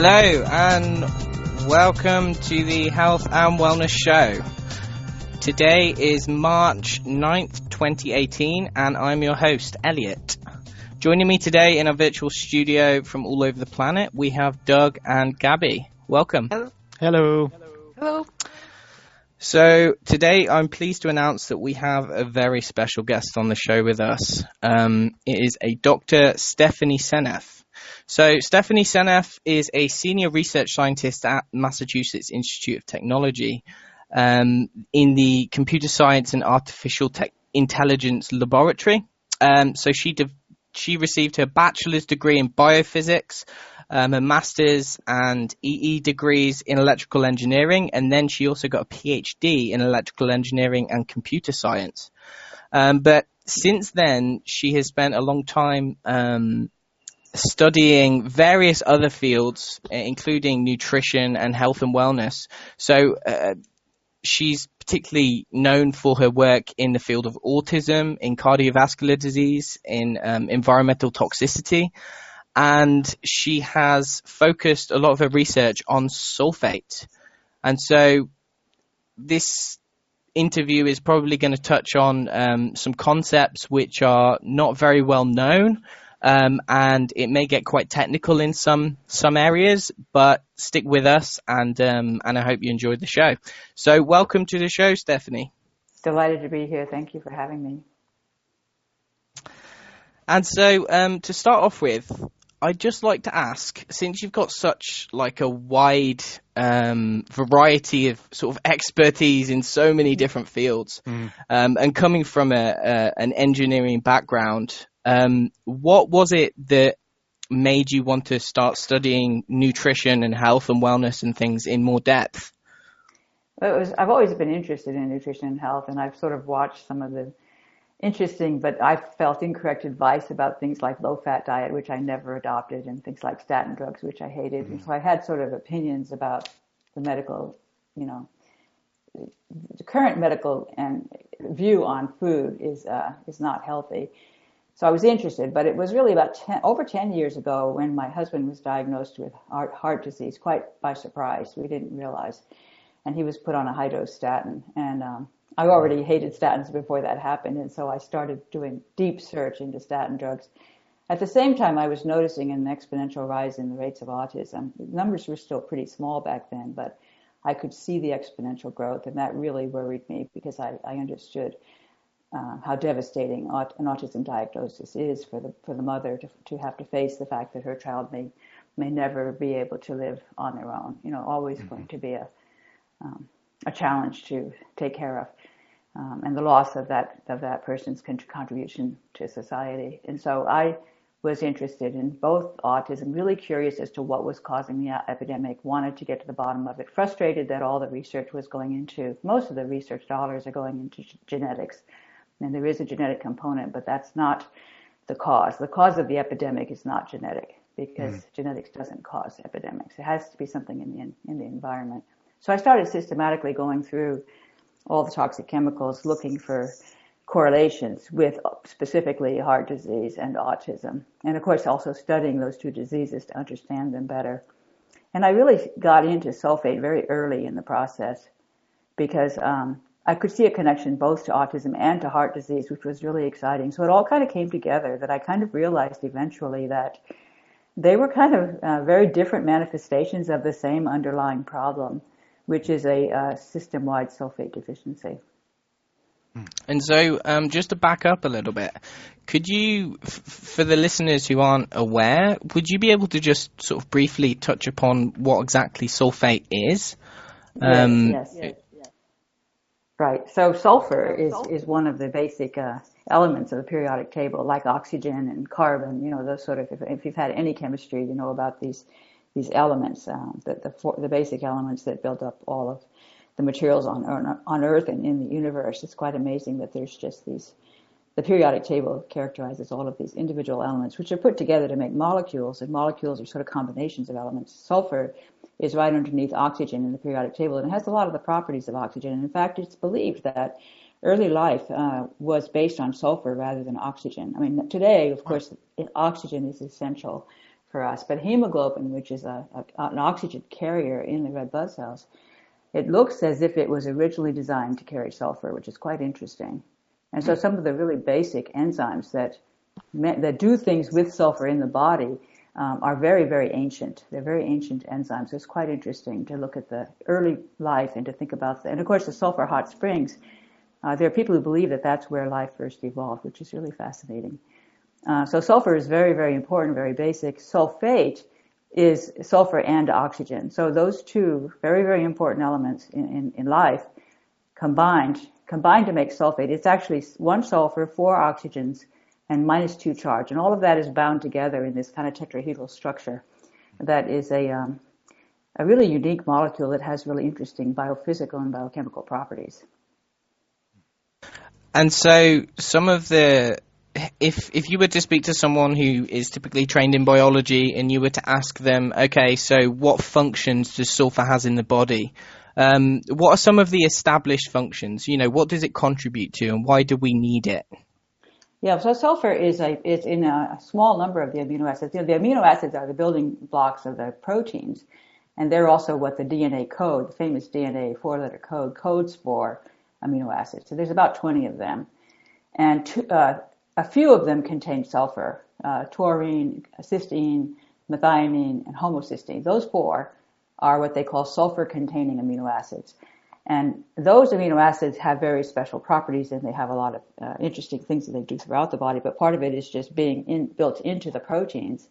Hello and welcome to the Health and Wellness Show. Today is March 9th, 2018, and I'm your host, Elliot. Joining me today in our virtual studio from all over the planet, we have Doug and Gabby. Welcome. Hello. Hello. Hello. So today I'm pleased to announce that we have a very special guest on the show with us. Um, it is a Dr. Stephanie Seneff. So Stephanie Seneff is a senior research scientist at Massachusetts Institute of Technology um, in the Computer Science and Artificial Te- Intelligence Laboratory. Um, so she de- she received her bachelor's degree in biophysics um, a master's and EE degrees in electrical engineering, and then she also got a PhD in electrical engineering and computer science. Um, but since then, she has spent a long time um, studying various other fields, including nutrition and health and wellness. So uh, she's particularly known for her work in the field of autism, in cardiovascular disease, in um, environmental toxicity and she has focused a lot of her research on sulfate. And so this interview is probably going to touch on um, some concepts which are not very well known. Um, and it may get quite technical in some some areas, but stick with us, and um, and I hope you enjoyed the show. So, welcome to the show, Stephanie. Delighted to be here. Thank you for having me. And so, um, to start off with, I'd just like to ask, since you've got such like a wide um, variety of sort of expertise in so many different fields, mm. um, and coming from a, a, an engineering background, um, what was it that made you want to start studying nutrition and health and wellness and things in more depth? Well, it was, I've always been interested in nutrition and health, and I've sort of watched some of the interesting, but I felt incorrect advice about things like low fat diet, which I never adopted, and things like statin drugs, which I hated. Mm-hmm. And so I had sort of opinions about the medical, you know, the current medical and view on food is uh, is not healthy. So I was interested, but it was really about 10, over 10 years ago when my husband was diagnosed with heart, heart disease, quite by surprise. We didn't realize. And he was put on a high dose statin. And um, I already hated statins before that happened, and so I started doing deep search into statin drugs. At the same time, I was noticing an exponential rise in the rates of autism. The numbers were still pretty small back then, but I could see the exponential growth, and that really worried me because I, I understood uh, how devastating aut- an autism diagnosis is for the for the mother to, to have to face the fact that her child may may never be able to live on their own. You know, always mm-hmm. going to be a um, a challenge to take care of um, and the loss of that of that person's contribution to society. And so I was interested in both autism, really curious as to what was causing the epidemic, wanted to get to the bottom of it, frustrated that all the research was going into, most of the research dollars are going into genetics. And there is a genetic component, but that's not the cause. The cause of the epidemic is not genetic because mm. genetics doesn't cause epidemics. It has to be something in the, in the environment. So I started systematically going through all the toxic chemicals looking for correlations with specifically heart disease and autism. And of course, also studying those two diseases to understand them better. And I really got into sulfate very early in the process because um, I could see a connection both to autism and to heart disease, which was really exciting. So it all kind of came together that I kind of realized eventually that they were kind of uh, very different manifestations of the same underlying problem which is a uh, system-wide sulfate deficiency. And so, um, just to back up a little bit, could you, f- for the listeners who aren't aware, would you be able to just sort of briefly touch upon what exactly sulfate is? Um, yes, yes, yes, Right. So sulfur is, is one of the basic uh, elements of the periodic table, like oxygen and carbon. You know, those sort of. If, if you've had any chemistry, you know about these these elements, um, the, the, four, the basic elements that build up all of the materials on, on Earth and in the universe. It's quite amazing that there's just these. The periodic table characterizes all of these individual elements, which are put together to make molecules, and molecules are sort of combinations of elements. Sulfur is right underneath oxygen in the periodic table, and it has a lot of the properties of oxygen. And in fact, it's believed that early life uh, was based on sulfur rather than oxygen. I mean, today, of course, oxygen is essential for us. But hemoglobin, which is a, a, an oxygen carrier in the red blood cells, it looks as if it was originally designed to carry sulfur, which is quite interesting. And so some of the really basic enzymes that that do things with sulfur in the body um, are very, very ancient. They're very ancient enzymes. It's quite interesting to look at the early life and to think about that. And of course, the sulfur hot springs. Uh, there are people who believe that that's where life first evolved, which is really fascinating. Uh, so sulfur is very, very important, very basic. Sulfate is sulfur and oxygen. So those two very, very important elements in, in, in life combined combined to make sulfate. It's actually one sulfur, four oxygens, and minus two charge. And all of that is bound together in this kind of tetrahedral structure that is a, um, a really unique molecule that has really interesting biophysical and biochemical properties. And so some of the if if you were to speak to someone who is typically trained in biology and you were to ask them, okay, so what functions does sulfur has in the body? Um, what are some of the established functions? You know, what does it contribute to, and why do we need it? Yeah, so sulfur is a is in a small number of the amino acids. You know, the amino acids are the building blocks of the proteins, and they're also what the DNA code, the famous DNA four-letter code, codes for amino acids. So there's about 20 of them, and uh, a few of them contain sulfur, uh, taurine, cysteine, methionine, and homocysteine. Those four are what they call sulfur-containing amino acids. And those amino acids have very special properties and they have a lot of uh, interesting things that they do throughout the body, but part of it is just being in, built into the proteins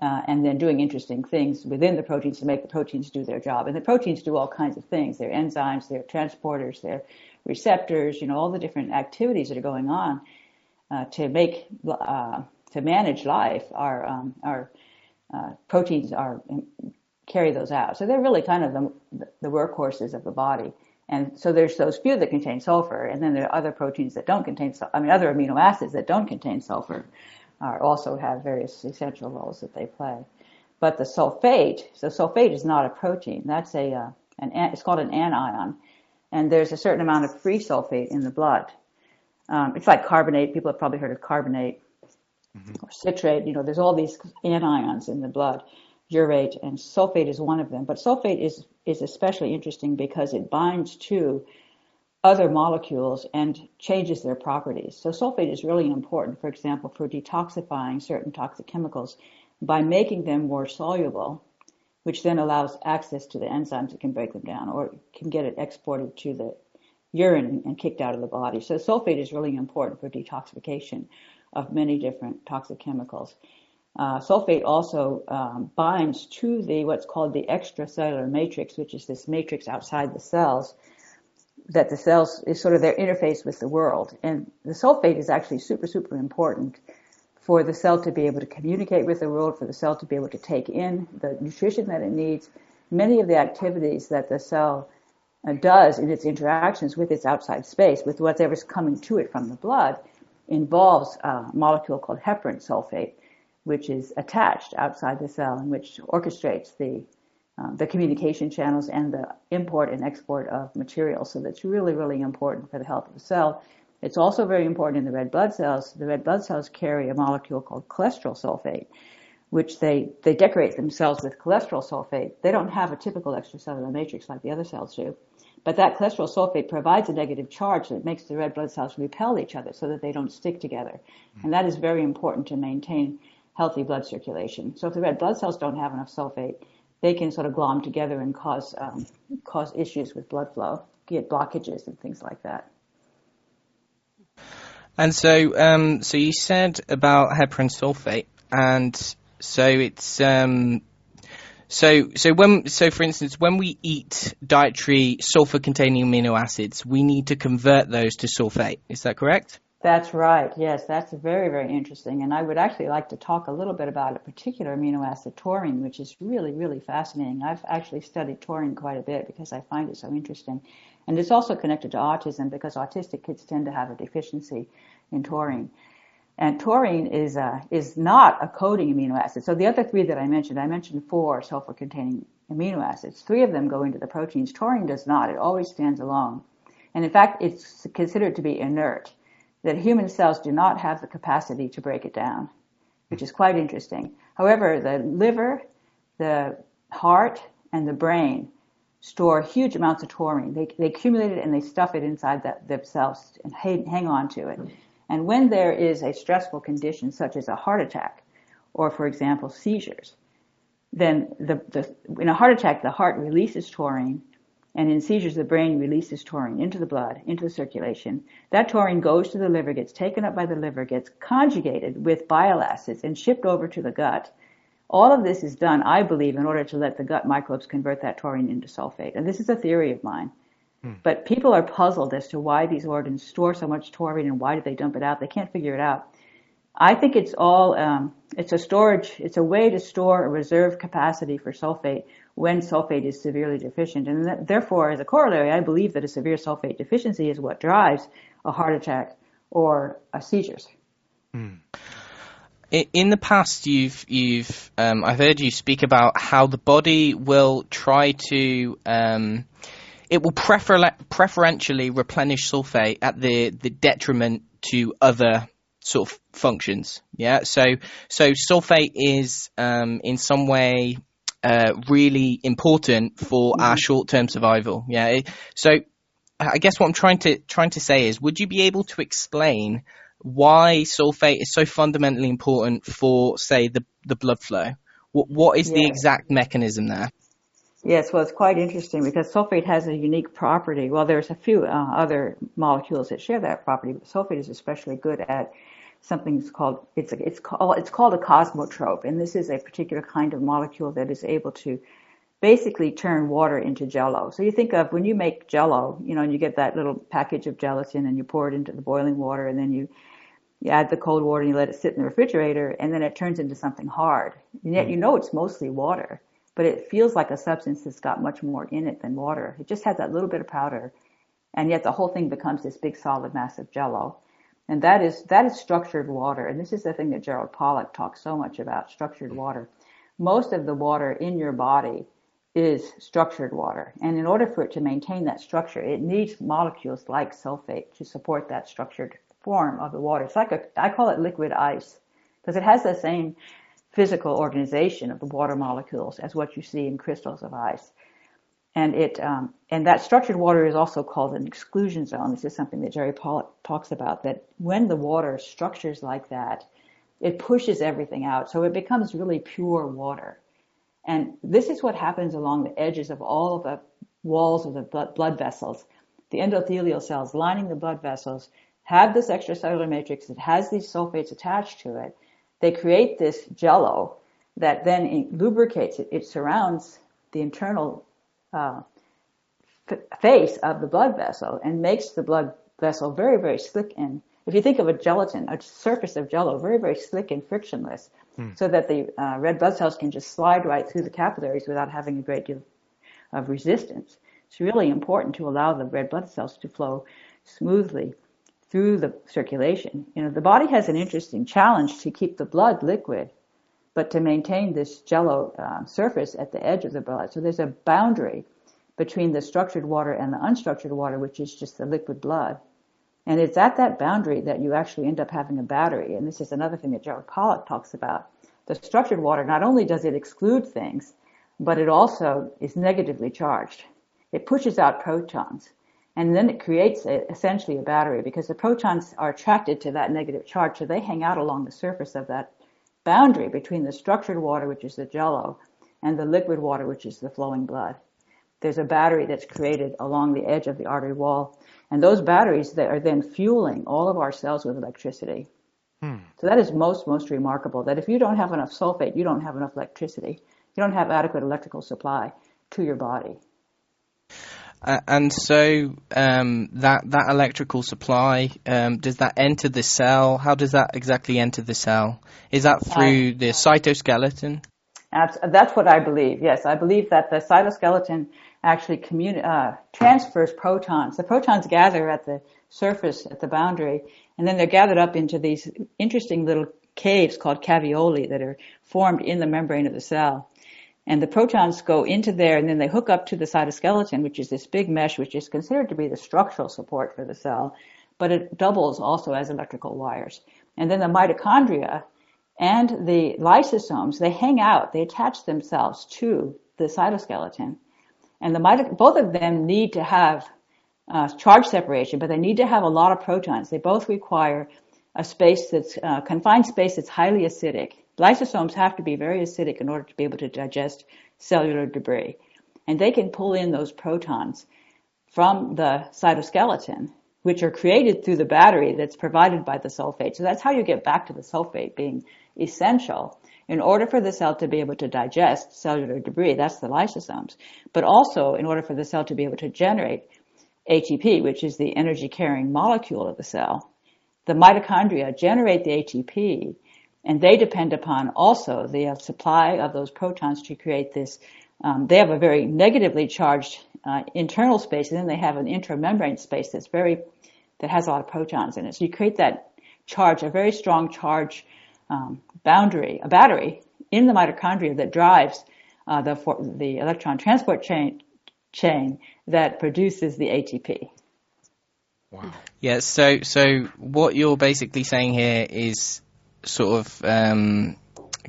uh, and then doing interesting things within the proteins to make the proteins do their job. And the proteins do all kinds of things. They're enzymes, they're transporters, they're receptors, you know, all the different activities that are going on uh, to make uh, to manage life. Our um, our uh, proteins are carry those out. So they're really kind of the, the workhorses of the body. And so there's those few that contain sulfur, and then there are other proteins that don't contain, sulfur. I mean, other amino acids that don't contain sulfur are also have various essential roles that they play. But the sulfate, so sulfate is not a protein. That's a, uh, an, it's called an anion. And there's a certain amount of free sulfate in the blood. Um, it's like carbonate. People have probably heard of carbonate mm-hmm. or citrate. You know, there's all these anions in the blood, urate, and sulfate is one of them. But sulfate is is especially interesting because it binds to other molecules and changes their properties. So sulfate is really important, for example, for detoxifying certain toxic chemicals by making them more soluble, which then allows access to the enzymes that can break them down or can get it exported to the urine and kicked out of the body. So sulfate is really important for detoxification of many different toxic chemicals. Uh, sulfate also um, binds to the what's called the extracellular matrix, which is this matrix outside the cells that the cells is sort of their interface with the world. And the sulfate is actually super, super important for the cell to be able to communicate with the world, for the cell to be able to take in the nutrition that it needs. Many of the activities that the cell uh, does in its interactions with its outside space, with whatever's coming to it from the blood, involves a molecule called heparan sulfate, which is attached outside the cell and which orchestrates the uh, the communication channels and the import and export of materials. So that's really, really important for the health of the cell. It's also very important in the red blood cells. The red blood cells carry a molecule called cholesterol sulfate, which they, they decorate themselves with cholesterol sulfate. They don't have a typical extracellular matrix like the other cells do. But that cholesterol sulfate provides a negative charge that makes the red blood cells repel each other so that they don't stick together. And that is very important to maintain healthy blood circulation. So if the red blood cells don't have enough sulfate, they can sort of glom together and cause um, cause issues with blood flow, get blockages and things like that. And so, um, so you said about heparan sulfate, and so it's um, so, so when, so for instance, when we eat dietary sulfur-containing amino acids, we need to convert those to sulfate. Is that correct? That's right. Yes, that's very, very interesting. And I would actually like to talk a little bit about a particular amino acid, taurine, which is really, really fascinating. I've actually studied taurine quite a bit because I find it so interesting. And it's also connected to autism because autistic kids tend to have a deficiency in taurine. And taurine is uh, is not a coding amino acid. So the other three that I mentioned, I mentioned four sulfur-containing amino acids. Three of them go into the proteins. Taurine does not. It always stands alone. And in fact, it's considered to be inert. That human cells do not have the capacity to break it down. which is quite interesting. However, the liver, the heart, and the brain store huge amounts of taurine. They, they accumulate it and they stuff it inside that, themselves and hang, hang on to it. And when there is a stressful condition such as a heart attack, or for example seizures, then the, the, in a heart attack the heart releases taurine and in seizures, the brain releases taurine into the blood, into the circulation. That taurine goes to the liver, gets taken up by the liver, gets conjugated with bile acids and shipped over to the gut. All of this is done, I believe, in order to let the gut microbes convert that taurine into sulfate. And this is a theory of mine. Hmm. But people are puzzled as to why these organs store so much taurine and why do they dump it out. They can't figure it out. I think it's all, um, it's a storage, it's a way to store a reserve capacity for sulfate when sulfate is severely deficient. And therefore, as a corollary, I believe that a severe sulfate deficiency is what drives a heart attack or a seizures. Mm. In the past, you've you've um, I've heard you speak about how the body will try to um, it will prefer, preferentially replenish sulfate at the, the detriment to other sort of functions. Yeah, so so sulfate is um, in some way uh, really important for mm-hmm. our short term survival. Yeah. So I guess what I'm trying to trying to say is, would you be able to explain why sulfate is so fundamentally important for, say, the the blood flow? What what is the exact mechanism there? Yes, well, it's quite interesting because sulfate has a unique property. Well, there's a few uh, other molecules that share that property, but sulfate is especially good at something's called it's a, it's called it's called a kosmotrope, and this is a particular kind of molecule that is able to basically turn water into jello. So you think of when you make jello, you know, and you get that little package of gelatin and you pour it into the boiling water and then you, you add the cold water and you let it sit in the refrigerator and then it turns into something hard. And yet you know it's mostly water, but it feels like a substance that's got much more in it than water. It just has that little bit of powder and yet the whole thing becomes this big solid mass of jello. And that is, that is structured water. And this is the thing that Gerald Pollack talks so much about, structured water. Most of the water in your body is structured water. And in order for it to maintain that structure, it needs molecules like sulfate to support that structured form of the water. It's like a, I call it liquid ice because it has the same physical organization of the water molecules as what you see in crystals of ice. And it, um, and that structured water is also called an exclusion zone. This is something that Jerry Pollack talks about, that when the water structures like that, it pushes everything out. So it becomes really pure water. And this is what happens along the edges of all of the walls of the blood vessels. The endothelial cells lining the blood vessels have this extracellular matrix that has these sulfates attached to it. They create this jello that then lubricates it. It surrounds the internal uh, face of the blood vessel and makes the blood vessel very, very slick and if you think of a gelatin, a surface of jello, very, very slick and frictionless, hmm. so that the uh, red blood cells can just slide right through the capillaries without having a great deal of resistance. It's really important to allow the red blood cells to flow smoothly through the circulation. You know, the body has an interesting challenge to keep the blood liquid but to maintain this jello uh, surface at the edge of the blood. So there's a boundary between the structured water and the unstructured water, which is just the liquid blood. And it's at that boundary that you actually end up having a battery. And this is another thing that Gerald Pollack talks about. The structured water, not only does it exclude things, but it also is negatively charged. It pushes out protons. And then it creates a, essentially a battery because the protons are attracted to that negative charge, so they hang out along the surface of that boundary between the structured water, which is the jello, and the liquid water, which is the flowing blood. There's a battery that's created along the edge of the artery wall, and those batteries that are then fueling all of our cells with electricity. Hmm. So that is most, most remarkable that if you don't have enough sulfate, you don't have enough electricity. You don't have adequate electrical supply to your body. Uh, and so um, that that electrical supply um, does that enter the cell? How does that exactly enter the cell? Is that through the cytoskeleton? That's what I believe. Yes, I believe that the cytoskeleton actually communi- uh, transfers protons. The protons gather at the surface, at the boundary, and then they're gathered up into these interesting little caves called caveolae that are formed in the membrane of the cell. And the protons go into there and then they hook up to the cytoskeleton, which is this big mesh, which is considered to be the structural support for the cell, but it doubles also as electrical wires. And then the mitochondria and the lysosomes, they hang out, they attach themselves to the cytoskeleton. And the mito- both of them need to have uh, charge separation, but they need to have a lot of protons. They both require a space that's uh, confined space that's highly acidic. Lysosomes have to be very acidic in order to be able to digest cellular debris. And they can pull in those protons from the cytoskeleton, which are created through the battery that's provided by the sulfate. So that's how you get back to the sulfate being essential in order for the cell to be able to digest cellular debris. That's the lysosomes. But also in order for the cell to be able to generate ATP, which is the energy carrying molecule of the cell. The mitochondria generate the ATP and they depend upon also the supply of those protons to create this. Um, they have a very negatively charged uh, internal space, and then they have an intramembrane space that's very that has a lot of protons in it. So you create that charge, a very strong charge um, boundary, a battery in the mitochondria that drives uh, the for, the electron transport chain chain that produces the ATP. Wow. Yeah. So so what you're basically saying here is sort of um,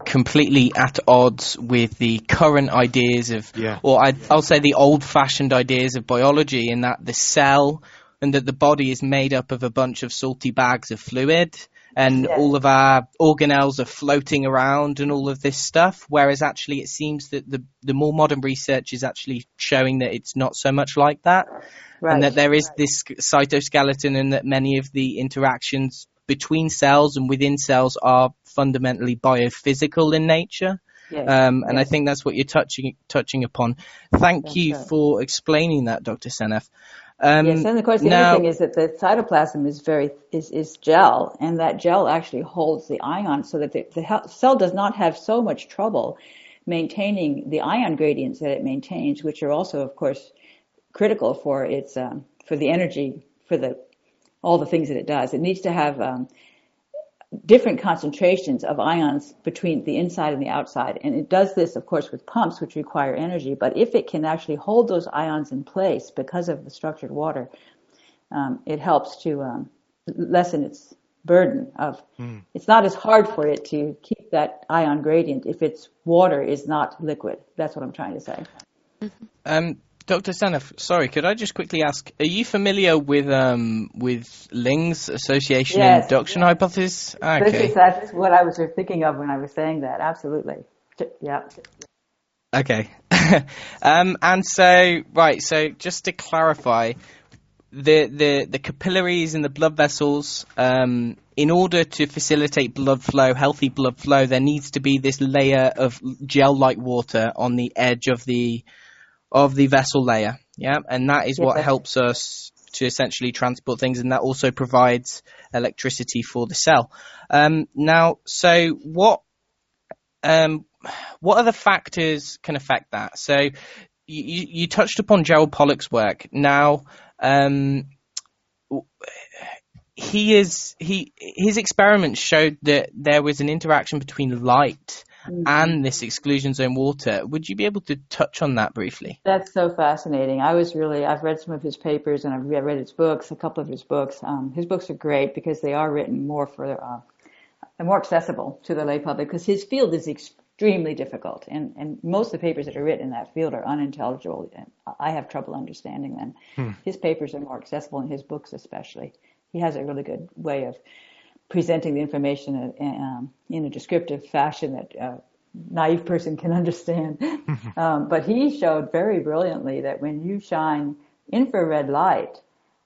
completely at odds with the current ideas of, yeah. or I'd, I'll say the old-fashioned ideas of biology, in that the cell and that the body is made up of a bunch of salty bags of fluid, and Yes. all of our organelles are floating around and all of this stuff. Whereas actually, it seems that the the more modern research is actually showing that it's not so much like that, Right. and that there is this cytoskeleton, and that many of the interactions between cells and within cells are fundamentally biophysical in nature. Yes. Um, and I think that's what you're touching touching upon. Thank That's you right. for explaining that, Dr. Seneff. Um, yes, and of course the now, other thing is that the cytoplasm is very is, is gel, and that gel actually holds the ion, so that the, the cell does not have so much trouble maintaining the ion gradients that it maintains, which are also, of course, critical for its um, for the energy for the all the things that it does. It needs to have um, different concentrations of ions between the inside and the outside. And it does this, of course, with pumps, which require energy. But if it can actually hold those ions in place because of the structured water, um, it helps to um, lessen its burden of. It's not as hard for it to keep that ion gradient if its water is not liquid. That's what I'm trying to say. um, Dr. Seneff, sorry, could I just quickly ask, are you familiar with um, with Ling's association Yes, induction yes. hypothesis? This is that's what I was thinking of when I was saying that. Absolutely. Yeah. Okay. um, and so, right, so just to clarify, the, the, the capillaries and the blood vessels, um, in order to facilitate blood flow, healthy blood flow, there needs to be this layer of gel-like water on the edge of the of the vessel layer. Yeah, and that is what helps us to essentially transport things, and that also provides electricity for the cell. Um, now, so what um, what other factors can affect that? So you, you touched upon Gerald Pollack's work. Now, um, he is he his experiments showed that there was an interaction between light and this exclusion zone water. Would you be able to touch on that briefly? That's so fascinating. I was really, I've read some of his papers and I've read, his books, a couple of his books. Um, his books are great because they are written more for, uh, more accessible to the lay public because his field is extremely difficult and, and most of the papers that are written in that field are unintelligible and I have trouble understanding them. His papers are more accessible and his books especially. He has a really good way of presenting the information in, um, in a descriptive fashion that uh, naive person can understand. um, but he showed very brilliantly that when you shine infrared light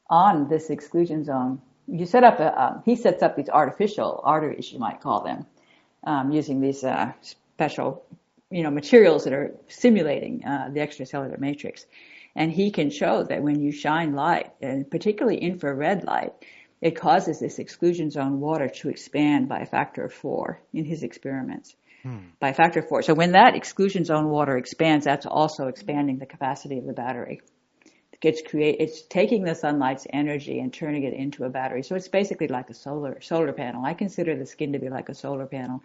on this exclusion zone, you set up a, uh, he sets up these artificial arteries, you might call them, um, using these uh, special, you know, materials that are simulating uh, the extracellular matrix. And he can show that when you shine light, and particularly infrared light, it causes this exclusion zone water to expand by a factor of four in his experiments. Hmm. By a factor of four. So when that exclusion zone water expands, that's also expanding the capacity of the battery. It's create, it's taking the sunlight's energy and turning it into a battery. So it's basically like a solar, solar panel. I consider the skin to be like a solar panel.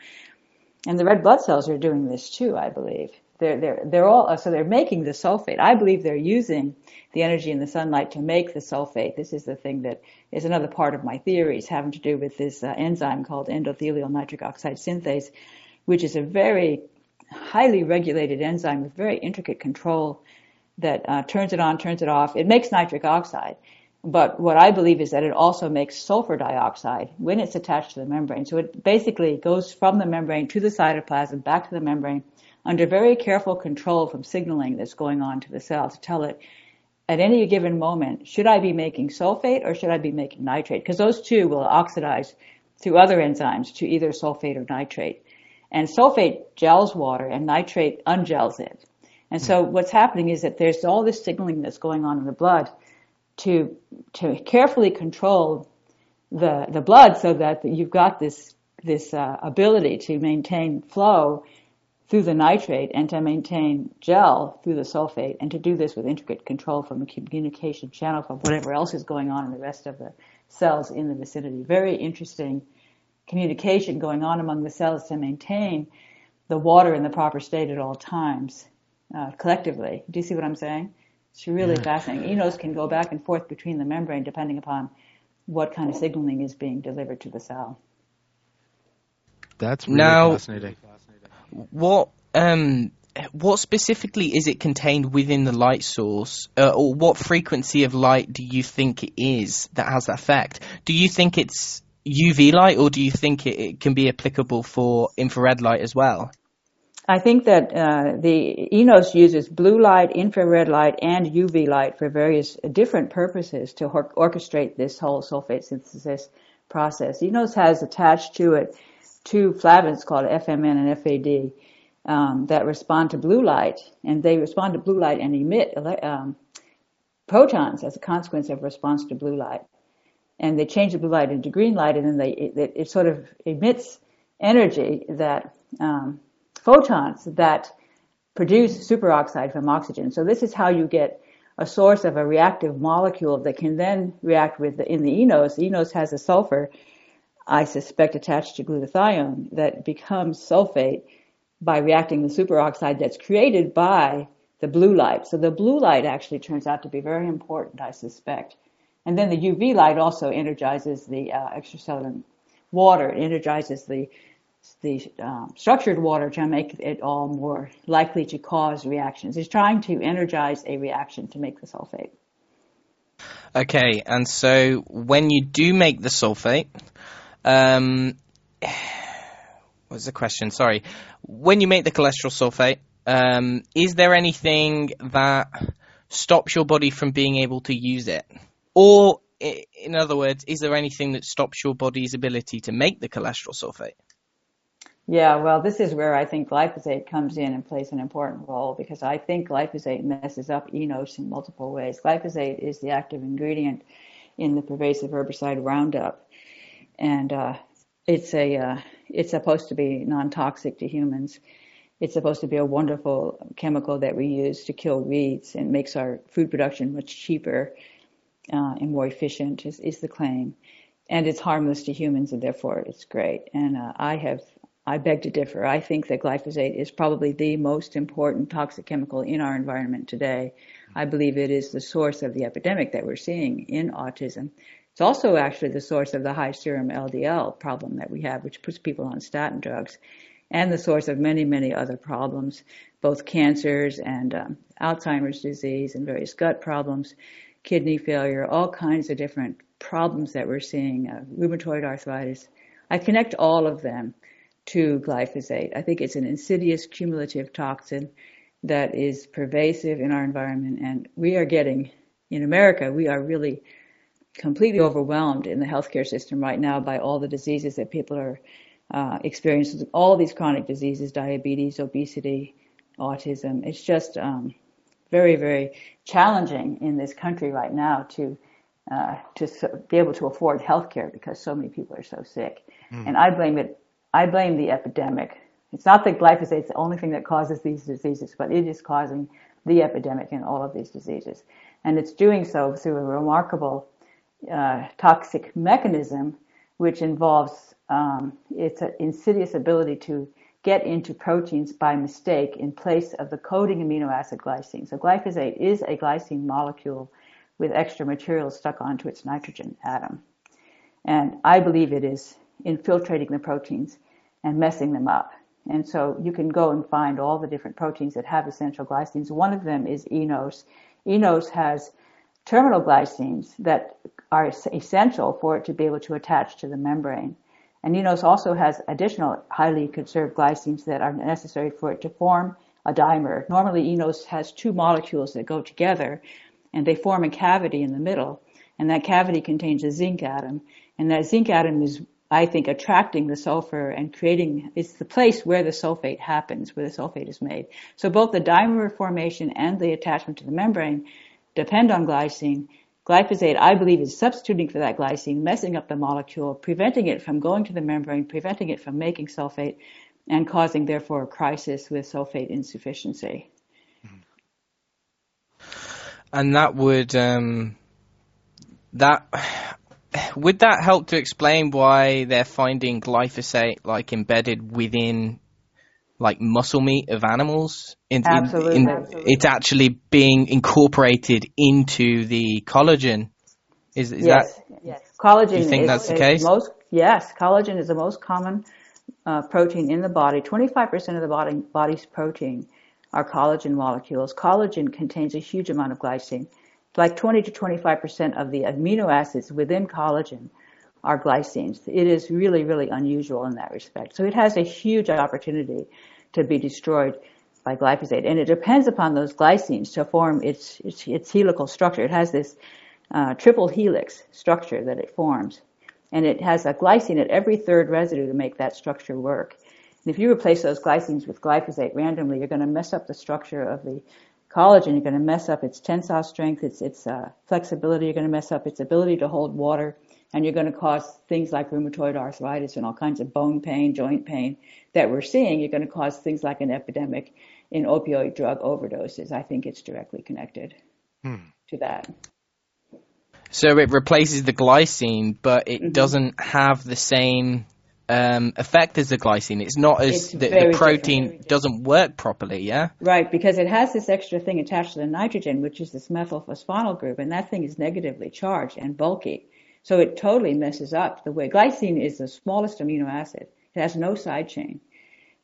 And the red blood cells are doing this too, I believe. They're they're they're all so they're making the sulfate. I believe they're using the energy in the sunlight to make the sulfate. This is the thing that is another part of my theories having to do with this uh, enzyme called endothelial nitric oxide synthase, which is a very highly regulated enzyme with very intricate control that uh, turns it on, turns it off. It makes nitric oxide. But what I believe is that it also makes sulfur dioxide when it's attached to the membrane. So it basically goes from the membrane to the cytoplasm, back to the membrane, under very careful control from signaling that's going on to the cell to tell it at any given moment, should I be making sulfate or should I be making nitrate? Because those two will oxidize through other enzymes to either sulfate or nitrate. And sulfate gels water and nitrate ungels it. And so what's happening is that there's all this signaling that's going on in the blood to to carefully control the the blood so that you've got this this uh, ability to maintain flow through the nitrate and to maintain gel through the sulfate and to do this with intricate control from a communication channel from whatever else is going on in the rest of the cells in the vicinity. Very interesting communication going on among the cells to maintain the water in the proper state at all times uh, collectively. Do you see what I'm saying? It's really yeah. fascinating. eNOS can go back and forth between the membrane depending upon what kind of signaling is being delivered to the cell. That's really now, fascinating. What um, what specifically is it contained within the light source, uh, or what frequency of light do you think it is that has that effect? Do you think it's UV light, or do you think it, it can be applicable for infrared light as well? I think that uh, the eNOS uses blue light, infrared light, and UV light for various different purposes to or- orchestrate this whole sulfate synthesis process. eNOS has attached to it two flavins called FMN and FAD um, that respond to blue light, and they respond to blue light and emit um, protons as a consequence of response to blue light. And they change the blue light into green light, and then they it, it sort of emits energy that um, photons that produce superoxide from oxygen. So this is how you get a source of a reactive molecule that can then react with the, in the eNOS. The eNOS has a sulfur, I suspect, attached to glutathione that becomes sulfate by reacting the superoxide that's created by the blue light. So the blue light actually turns out to be very important, I suspect. And then the UV light also energizes the uh, extracellular water. It energizes the the um, structured water to make it all more likely to cause reactions. It's trying to energize a reaction to make the sulfate. Okay, and so when you do make the sulfate, um, what's the question? Sorry. When you make the cholesterol sulfate, um, is there anything that stops your body from being able to use it? Or, in other words, is there anything that stops your body's ability to make the cholesterol sulfate? Yeah, well, this is where I think glyphosate comes in and plays an important role because I think glyphosate messes up eNOS in multiple ways. Glyphosate is the active ingredient in the pervasive herbicide Roundup, and uh, it's a uh, it's supposed to be non-toxic to humans. It's supposed to be a wonderful chemical that we use to kill weeds and makes our food production much cheaper uh, and more efficient. Is, is the claim, and it's harmless to humans, and therefore it's great. And uh, I have I beg to differ. I think that glyphosate is probably the most important toxic chemical in our environment today. I believe it is the source of the epidemic that we're seeing in autism. It's also actually the source of the high serum LDL problem that we have, which puts people on statin drugs, and the source of many, many other problems, both cancers and um, Alzheimer's disease and various gut problems, kidney failure, all kinds of different problems that we're seeing, uh, rheumatoid arthritis. I connect all of them to glyphosate. I think it's an insidious cumulative toxin that is pervasive in our environment and we are getting, in America, we are really completely overwhelmed in the healthcare system right now by all the diseases that people are uh, experiencing, all these chronic diseases, diabetes, obesity, autism. It's just um, very, very challenging in this country right now to uh, to be able to afford healthcare because so many people are so sick. Mm. And I blame it I blame the epidemic. It's not that glyphosate is the only thing that causes these diseases, but it is causing the epidemic in all of these diseases. And it's doing so through a remarkable uh, toxic mechanism, which involves um, its insidious ability to get into proteins by mistake in place of the coding amino acid glycine. So glyphosate is a glycine molecule with extra material stuck onto its nitrogen atom. And I believe it is infiltrating the proteins and messing them up. And so you can go and find all the different proteins that have essential glycines. One of them is eNOS. eNOS has terminal glycines that are essential for it to be able to attach to the membrane. And eNOS also has additional highly conserved glycines that are necessary for it to form a dimer. Normally, eNOS has two molecules that go together and they form a cavity in the middle. And that cavity contains a zinc atom. And that zinc atom is I think attracting the sulfur and creating, it's the place where the sulfate happens, where the sulfate is made. So both the dimer formation and the attachment to the membrane depend on glycine. Glyphosate, I believe, is substituting for that glycine, messing up the molecule, preventing it from going to the membrane, preventing it from making sulfate, and causing, therefore, a crisis with sulfate insufficiency. And that would, um, that, would that help to explain why they're finding glyphosate like embedded within like muscle meat of animals? In, absolutely. In, in, absolutely. It's actually being incorporated into the collagen. Is, is yes. that? Yes. Collagen. You think is, that's the case? Most, yes. Collagen is the most common uh, protein in the body. 25% of the body, body's protein are collagen molecules. Collagen contains a huge amount of glycine like 20 to 25% of the amino acids within collagen are glycines. It is really, really unusual in that respect. So it has a huge opportunity to be destroyed by glyphosate. And it depends upon those glycines to form its, its, its helical structure. It has this uh, triple helix structure that it forms. And it has a glycine at every third residue to make that structure work. And if you replace those glycines with glyphosate randomly, you're going to mess up the structure of the collagen, you're going to mess up its tensile strength, its, its uh, flexibility, you're going to mess up its ability to hold water, and you're going to cause things like rheumatoid arthritis and all kinds of bone pain, joint pain that we're seeing. You're going to cause things like an epidemic in opioid drug overdoses. I think it's directly connected hmm. to that. So it replaces the glycine, but it mm-hmm. doesn't have the same um, effect as the glycine. It's not as it's the, the, protein different. doesn't work properly. Yeah. Right, because it has this extra thing attached to the nitrogen, which is this methylphosphonyl group, and that thing is negatively charged and bulky. So it totally messes up the way glycine is the smallest amino acid. It has no side chain.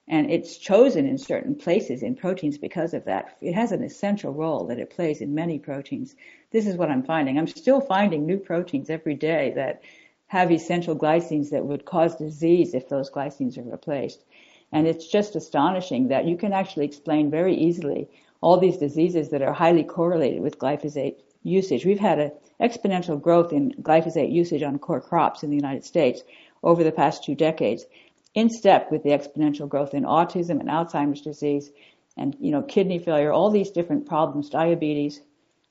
And it's chosen in certain places in proteins because of that. It has an essential role that it plays in many proteins. This is what I'm finding. I'm still finding new proteins every day that have essential glycines that would cause disease if those glycines are replaced. And it's just astonishing that you can actually explain very easily all these diseases that are highly correlated with glyphosate usage. We've had an exponential growth in glyphosate usage on core crops in the United States over the past two decades, in step with the exponential growth in autism and Alzheimer's disease and, you know, kidney failure, all these different problems, diabetes,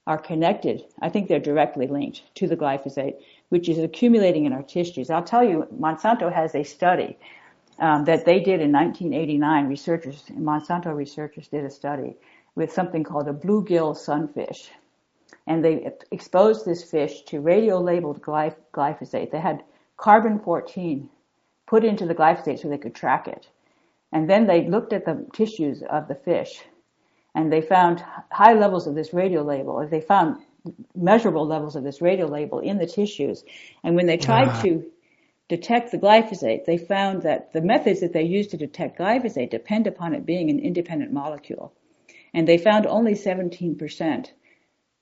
are connected. I think they're directly linked to the glyphosate which is accumulating in our tissues. I'll tell you, Monsanto has a study um, that they did in 1989. Researchers, Monsanto researchers did a study with something called a bluegill sunfish. And they exposed this fish to radio-labeled glyph- glyphosate. They had carbon 14 put into the glyphosate so they could track it. And then they looked at the tissues of the fish and they found high levels of this radio label. They found measurable levels of this radio label in the tissues. And when they tried uh. to detect the glyphosate, they found that the methods that they used to detect glyphosate depend upon it being an independent molecule. And they found only 17%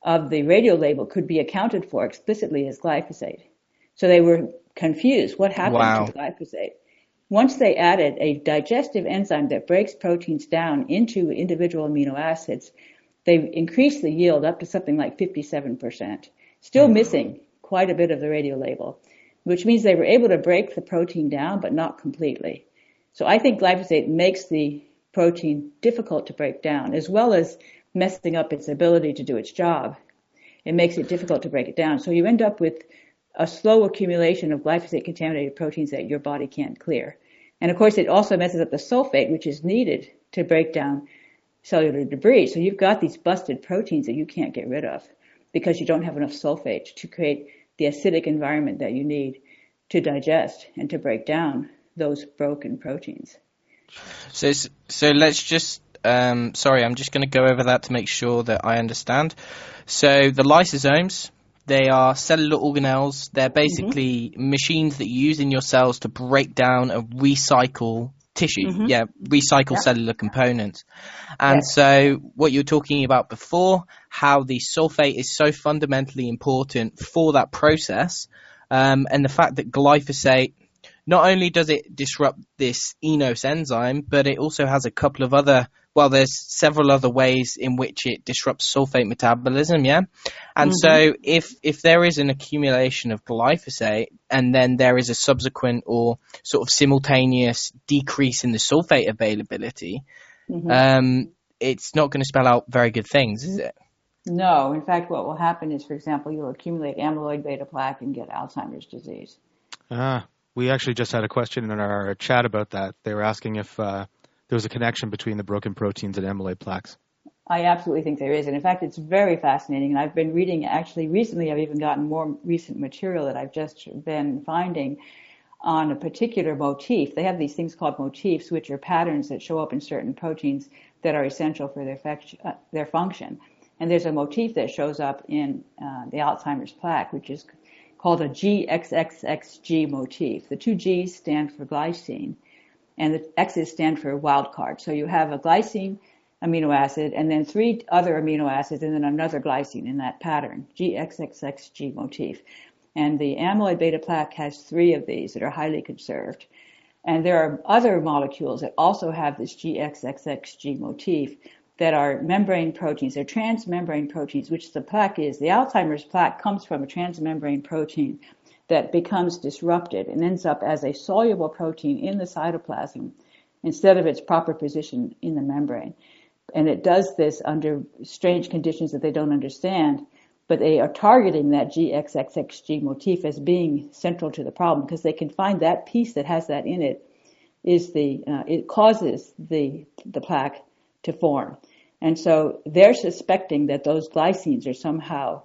of the radio label could be accounted for explicitly as glyphosate. So they were confused. What happened wow. to the glyphosate? Once they added a digestive enzyme that breaks proteins down into individual amino acids, they increased the yield up to something like 57%, still hmm. missing quite a bit of the radio label, which means they were able to break the protein down, but not completely. So I think glyphosate makes the protein difficult to break down, as well as messing up its ability to do its job. It makes it difficult to break it down. So you end up with a slow accumulation of glyphosate contaminated proteins that your body can't clear. And of course, it also messes up the sulfate, which is needed to break down cellular debris. So you've got these busted proteins that you can't get rid of because you don't have enough sulfate to create the acidic environment that you need to digest and to break down those broken proteins. So, so let's just. Um, sorry, I'm just going to go over that to make sure that I understand. So the lysosomes, they are cellular organelles. They're basically mm-hmm. machines that you use in your cells to break down and recycle tissue. Mm-hmm. Yeah, recycle yeah. cellular components. And yeah. so what you were talking about before, how the sulfate is so fundamentally important for that process, um, and the fact that glyphosate not only does it disrupt this eNOS enzyme, but it also has a couple of other well, there's several other ways in which it disrupts sulfate metabolism, yeah? And mm-hmm. so if if there is an accumulation of glyphosate and then there is a subsequent or sort of simultaneous decrease in the sulfate availability, mm-hmm. um, it's not going to spell out very good things, is it? No. In fact, what will happen is, for example, you'll accumulate amyloid beta plaque and get Alzheimer's disease. Ah, we actually just had a question in our chat about that. They were asking if uh, there was a connection between the broken proteins and amyloid plaques. I absolutely think there is. And in fact, it's very fascinating. And I've been reading, actually, recently, I've even gotten more recent material that I've just been finding on a particular motif. They have these things called motifs, which are patterns that show up in certain proteins that are essential for their, uh, their function. And there's a motif that shows up in uh, the Alzheimer's plaque, which is called a GXXXG motif. The two G's stand for glycine and the X's stand for wild card. So you have a glycine amino acid and then three other amino acids and then another glycine in that pattern, GXXXG motif. And the amyloid beta plaque has three of these that are highly conserved. And there are other molecules that also have this GXXXG motif that are membrane proteins. They're transmembrane proteins, which the plaque is. The Alzheimer's plaque comes from a transmembrane protein that becomes disrupted and ends up as a soluble protein in the cytoplasm instead of its proper position in the membrane. And it does this under strange conditions that they don't understand, but they are targeting that GXXXG motif as being central to the problem because they can find that piece that has that in it is the, uh, it causes the, the plaque to form. And so they're suspecting that those glycines are somehow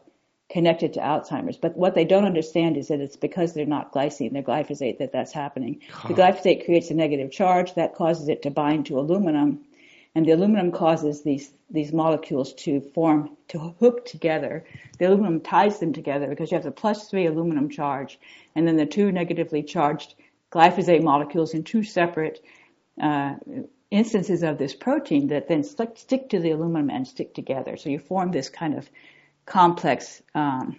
connected to Alzheimer's. But what they don't understand is that it's because they're not glycine, they're glyphosate that that's happening. Huh. The glyphosate creates a negative charge that causes it to bind to aluminum, and the aluminum causes these these molecules to form to hook together. The aluminum ties them together because you have the plus three aluminum charge, and then the two negatively charged glyphosate molecules in two separate uh, instances of this protein that then stick, stick to the aluminum and stick together. So you form this kind of complex um,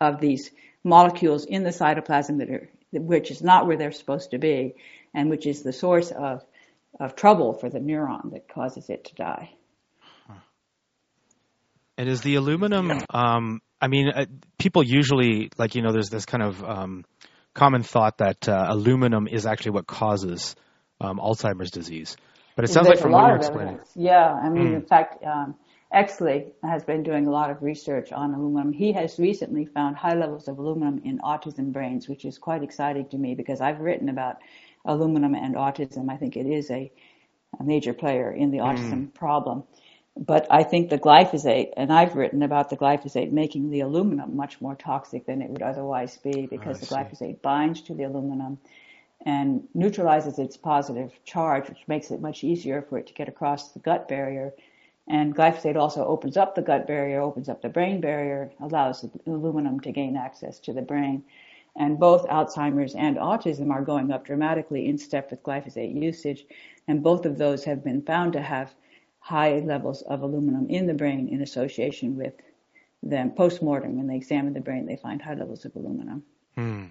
of these molecules in the cytoplasm that are, which is not where they're supposed to be, and which is the source of of trouble for the neuron that causes it to die. And is the aluminum? Um, I mean, uh, people usually like you know, there's this kind of um, common thought that uh, aluminum is actually what causes um, Alzheimer's disease. But it sounds there's like from what you're explaining, yeah. I mean, mm. in fact, um, Exley has been doing a lot of research on aluminum. He has recently found high levels of aluminum in autism brains, which is quite exciting to me because I've written about aluminum and autism. I think it is a, a major player in the mm. autism problem. But I think the glyphosate, and I've written about the glyphosate making the aluminum much more toxic than it would otherwise be because the glyphosate binds to the aluminum and neutralizes its positive charge, which makes it much easier for it to get across the gut barrier and glyphosate also opens up the gut barrier, opens up the brain barrier, allows aluminum to gain access to the brain. And both Alzheimer's and autism are going up dramatically in step with glyphosate usage. And both of those have been found to have high levels of aluminum in the brain in association with them post-mortem. When they examine the brain, they find high levels of aluminum. Hmm.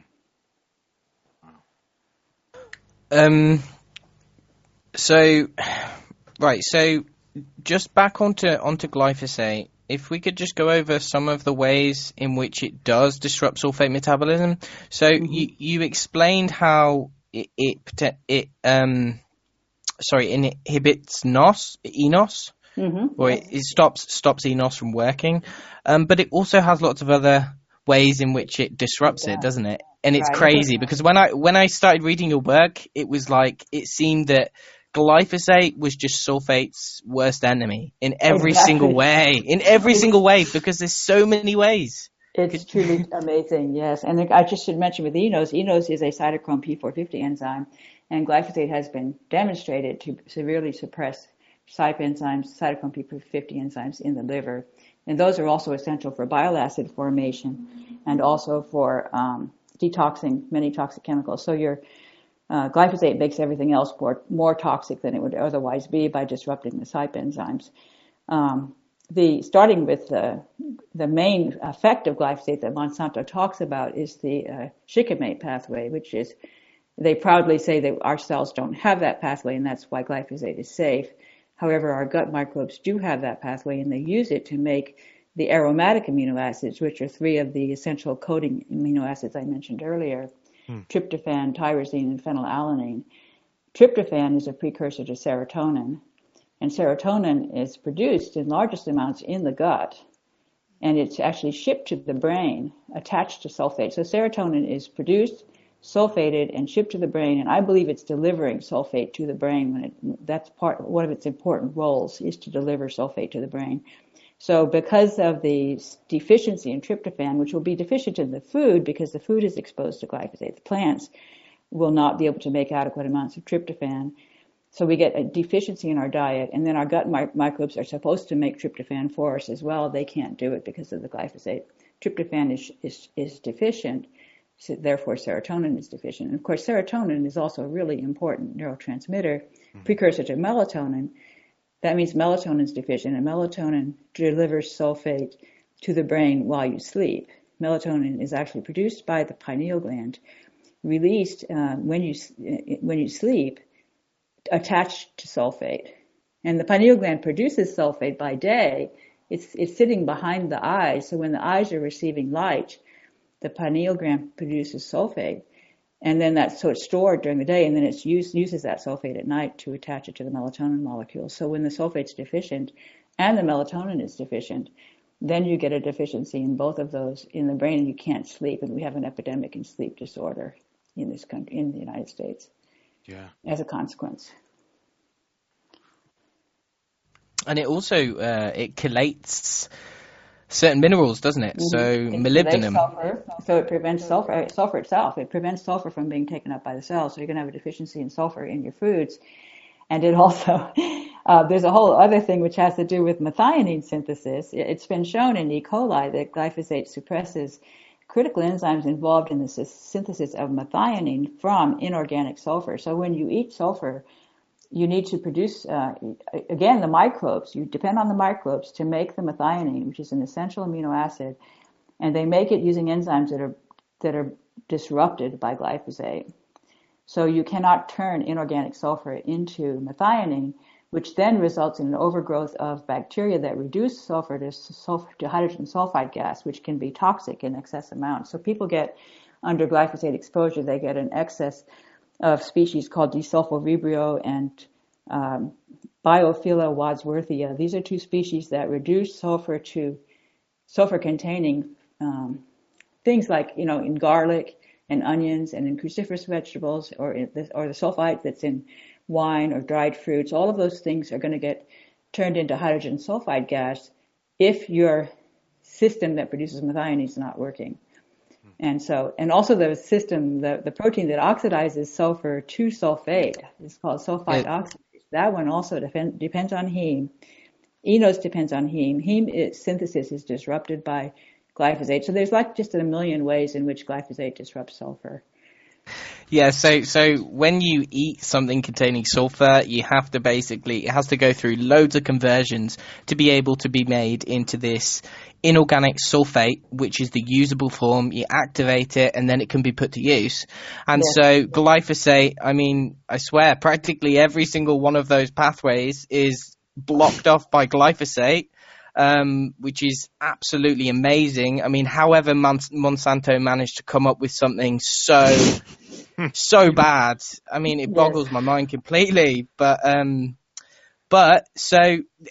Um, so, right, so just back onto onto glyphosate. If we could just go over some of the ways in which it does disrupt sulfate metabolism. So mm-hmm. you you explained how it it, it um sorry inhibits NOS eNOS. Mm-hmm. Or it, it, stops stops eNOS from working, um, but it also has lots of other ways in which it disrupts yeah. it, doesn't it? And it's right. crazy because when I when I started reading your work, it was like it seemed that glyphosate was just sulfate's worst enemy in every exactly. single way. In every single way, because there's so many ways. It's truly amazing, yes. And I just should mention with eNOS, eNOS is a cytochrome P450 enzyme, And glyphosate has been demonstrated to severely suppress CYP enzymes, cytochrome P450 enzymes in the liver. And those are also essential for bile acid formation and also for um, detoxing many toxic chemicals. So your uh, glyphosate makes everything else more, more toxic than it would otherwise be by disrupting the CYP enzymes. Um, the starting with the the main effect of glyphosate that Monsanto talks about is the uh, shikimate pathway, which is they proudly say that our cells don't have that pathway, and that's why glyphosate is safe. However, our gut microbes do have that pathway, and they use it to make the aromatic amino acids, which are three of the essential coding amino acids I mentioned earlier: hmm. tryptophan, tyrosine, and phenylalanine. Tryptophan is a precursor to serotonin, and serotonin is produced in largest amounts in the gut, and it's actually shipped to the brain attached to sulfate. So serotonin is produced, sulfated, and shipped to the brain, and I believe it's delivering sulfate to the brain when it, that's part, one of its important roles is to deliver sulfate to the brain. So because of the deficiency in tryptophan, which will be deficient in the food because the food is exposed to glyphosate, the plants will not be able to make adequate amounts of tryptophan. So we get a deficiency in our diet, and then our gut mi- microbes are supposed to make tryptophan for us as well. They can't do it because of the glyphosate. Tryptophan is is, is deficient, so therefore serotonin is deficient. And of course, serotonin is also a really important neurotransmitter, mm-hmm. precursor to melatonin. That means melatonin is deficient, and melatonin delivers sulfate to the brain while you sleep. Melatonin is actually produced by the pineal gland, released uh, when you when you sleep attached to sulfate. And the pineal gland produces sulfate by day. It's, it's sitting behind the eyes. So when the eyes are receiving light, the pineal gland produces sulfate. And then that's so it's stored during the day and then it uses that sulfate at night to attach it to the melatonin molecule. So when the sulfate's deficient and the melatonin is deficient, then you get a deficiency in both of those in the brain and you can't sleep. And we have an epidemic in sleep disorder in this country, in the United States yeah. as a consequence. And it also uh, it chelates certain minerals, doesn't it? Mm-hmm. So it molybdenum. Sulfur, so it prevents sulfur, uh, sulfur itself. It prevents sulfur from being taken up by the cells. So you're going to have a deficiency in sulfur in your foods. And it also, uh, there's a whole other thing which has to do with methionine synthesis. It's been shown in E. coli that glyphosate suppresses critical enzymes involved in the synthesis of methionine from inorganic sulfur. So when you eat sulfur, you need to produce, uh, again, the microbes. You depend on the microbes to make the methionine, which is an essential amino acid, and they make it using enzymes that are that are disrupted by glyphosate. So you cannot turn inorganic sulfur into methionine which then results in an overgrowth of bacteria that reduce sulfur to, sulfur to hydrogen sulfide gas, which can be toxic in excess amounts. So people get, under glyphosate exposure, they get an excess of species called desulfovibrio and um, Bilophila wadsworthia. These are two species that reduce sulfur to sulfur-containing um, things like, you know, in garlic and onions and in cruciferous vegetables, or the, or the sulfite that's in wine or dried fruits, all of those things are going to get turned into hydrogen sulfide gas if your system that produces methionine is not working. And so, and also the system, the, the protein that oxidizes sulfur to sulfate is called sulfite yeah. oxidase. That one also depend, depends on heme. eNOS depends on heme. Heme is, synthesis is disrupted by glyphosate. So there's like just a million ways in which glyphosate disrupts sulfur. Yeah, so so when you eat something containing sulfur, you have to basically it has to go through loads of conversions to be able to be made into this inorganic sulfate, which is the usable form. You activate it, and then it can be put to use. And yeah. so glyphosate, I mean, I swear, practically every single one of those pathways is blocked off by glyphosate. Um, which is absolutely amazing. I mean, however Monsanto managed to come up with something so so bad. I mean, it boggles yes. my mind completely. But um, but so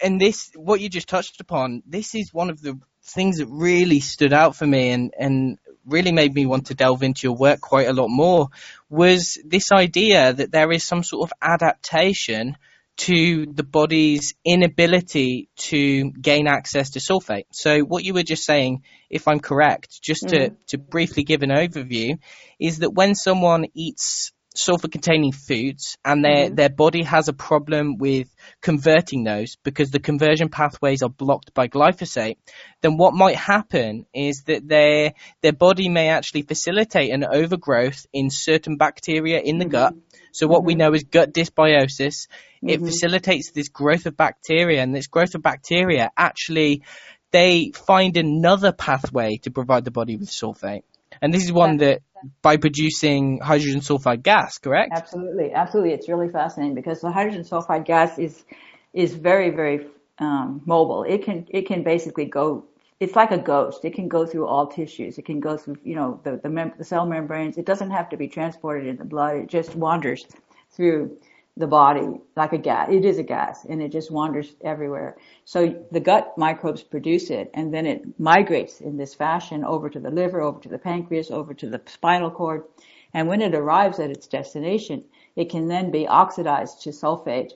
and this what you just touched upon. This is one of the things that really stood out for me and and really made me want to delve into your work quite a lot more was this idea that there is some sort of adaptation to the body's inability to gain access to sulfate. So what you were just saying, if I'm correct, just to, mm-hmm. to briefly give an overview, is that when someone eats sulfur containing foods and their, Mm-hmm. their body has a problem with converting those because the conversion pathways are blocked by glyphosate, then what might happen is that their, their body may actually facilitate an overgrowth in certain bacteria in the Mm-hmm. gut. So what we know is gut dysbiosis. It facilitates this growth of bacteria and this growth of bacteria actually they find another pathway to provide the body with sulfate. And this is one that by producing hydrogen sulfide gas, correct? Absolutely, absolutely. It's really fascinating because the hydrogen sulfide gas is is very, very um, mobile. It can it can basically go. It's like a ghost. It can go through all tissues. It can go through, you know, the the, mem- the cell membranes. It doesn't have to be transported in the blood. It just wanders through the body like a gas. It is a gas, and it just wanders everywhere. So the gut microbes produce it, and then it migrates in this fashion over to the liver, over to the pancreas, over to the spinal cord. And when it arrives at its destination, it can then be oxidized to sulfate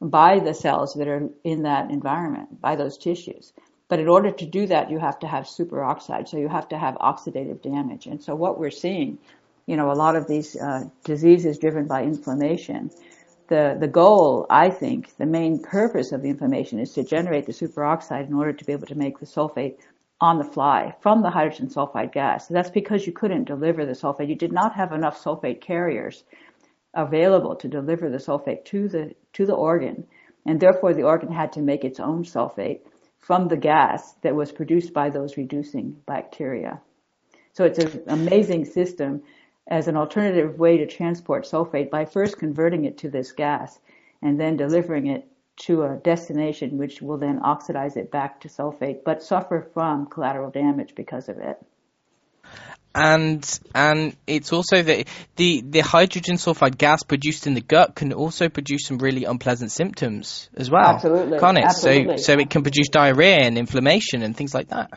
by the cells that are in that environment, by those tissues. But in order to do that, you have to have superoxide, so you have to have oxidative damage. And so what we're seeing, you know, a lot of these uh, diseases driven by inflammation, the, the goal, I think, the main purpose of the inflammation is to generate the superoxide in order to be able to make the sulfate on the fly from the hydrogen sulfide gas. That's because you couldn't deliver the sulfate. You did not have enough sulfate carriers available to deliver the sulfate to the to the organ, and therefore the organ had to make its own sulfate from the gas that was produced by those reducing bacteria. So it's an amazing system as an alternative way to transport sulfate by first converting it to this gas and then delivering it to a destination which will then oxidize it back to sulfate but suffer from collateral damage because of it. And and it's also that the the hydrogen sulfide gas produced in the gut can also produce some really unpleasant symptoms as well. Absolutely, Can't it? absolutely. So so it can produce diarrhea and inflammation and things like that.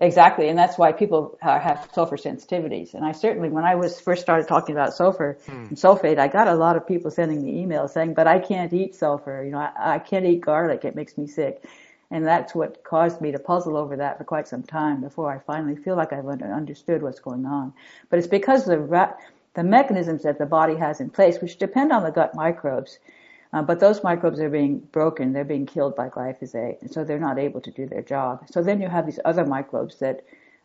Exactly, and that's why people uh, have sulfur sensitivities. And I certainly, when I was first started talking about sulfur and sulfate, I got a lot of people sending me emails saying, "But I can't eat sulfur. You know, I, I can't eat garlic. It makes me sick." And that's what caused me to puzzle over that for quite some time before I finally feel like I've under- understood what's going on. But it's because the ra- the mechanisms that the body has in place, which depend on the gut microbes, uh, but those microbes are being broken, they're being killed by glyphosate, and so they're not able to do their job. So then you have these other microbes that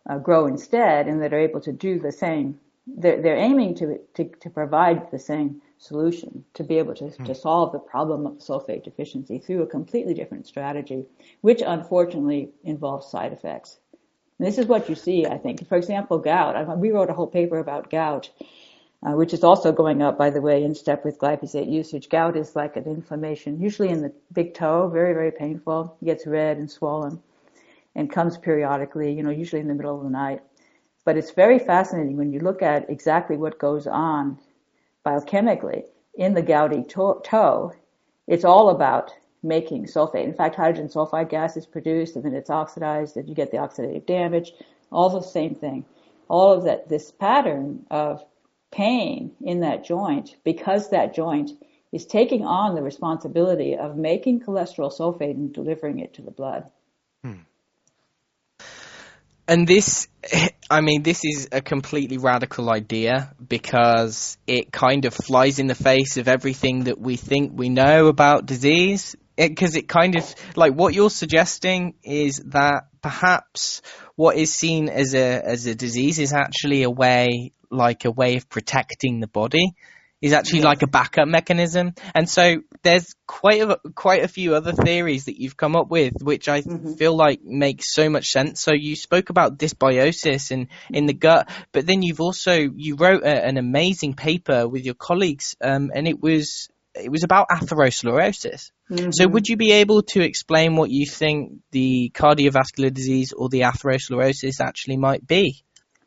uh, grow instead and that are able to do the same. They're, they're aiming to, to, to provide the same solution, to be able to, to solve the problem of sulfate deficiency through a completely different strategy, which unfortunately involves side effects. And this is what you see, I think. For example, gout. I, we wrote a whole paper about gout uh, which is also going up, by the way, in step with glyphosate usage. Gout is like an inflammation, usually in the big toe, very, very painful. It gets red and swollen and comes periodically, you know, usually in the middle of the night. But it's very fascinating when you look at exactly what goes on biochemically in the gouty to- toe. It's all about making sulfate. In fact, hydrogen sulfide gas is produced and then it's oxidized and you get the oxidative damage. All the same thing. All of that, this pattern of pain in that joint because that joint is taking on the responsibility of making cholesterol sulfate and delivering it to the blood. Hmm. And this, I mean, this is a completely radical idea because it kind of flies in the face of everything that we think we know about disease. Because it, it, kind of, like what you're suggesting is that perhaps what is seen as a, as a disease is actually a way, like a way of protecting the body is actually Yes. like a backup mechanism. And so there's quite a, quite a few other theories that you've come up with, which I Mhm. feel like makes so much sense. So you spoke about dysbiosis in, in the gut, but then you've also, you wrote a, an amazing paper with your colleagues, um, and it was, it was about atherosclerosis. So mm-hmm. would you be able to explain what you think the cardiovascular disease or the atherosclerosis actually might be?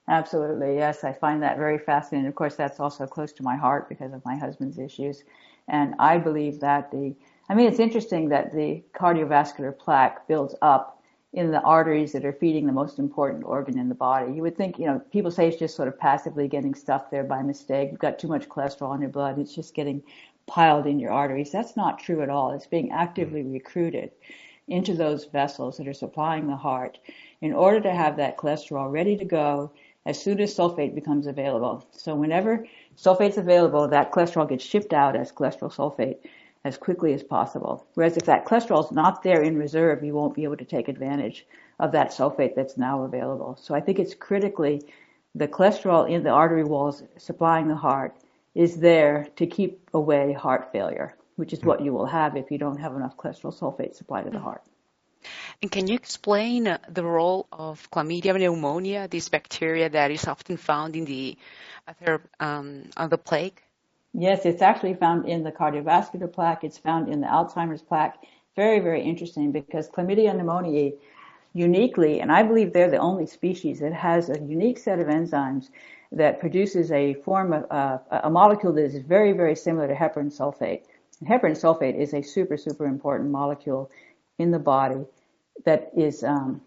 Absolutely, yes. I find that very fascinating. Of course, that's also close to my heart because of my husband's issues. And I believe that the, I mean, it's interesting that the cardiovascular plaque builds up in the arteries that are feeding the most important organ in the body. You would think, you know, people say it's just sort of passively getting stuff there by mistake. You've got too much cholesterol in your blood. It's just getting piled in your arteries. That's not true at all. It's being actively mm. recruited into those vessels that are supplying the heart in order to have that cholesterol ready to go as soon as sulfate becomes available. So whenever sulfate's available, that cholesterol gets shipped out as cholesterol sulfate as quickly as possible. Whereas if that cholesterol is not there in reserve, you won't be able to take advantage of that sulfate that's now available. So I think it's critically the cholesterol in the artery walls supplying the heart is there to keep away heart failure, which is what you will have if you don't have enough cholesterol sulfate supply to the heart. And can you explain uh, the role of chlamydia pneumoniae, this bacteria that is often found in the um, on the plaque? Yes, it's actually found in the cardiovascular plaque. It's found in the Alzheimer's plaque. Very, very interesting because chlamydia pneumoniae uniquely, and I believe they're the only species that has a unique set of enzymes that produces a form of uh, a molecule that is very, very similar to heparan sulfate. And heparan sulfate is a super, super important molecule in the body that is um,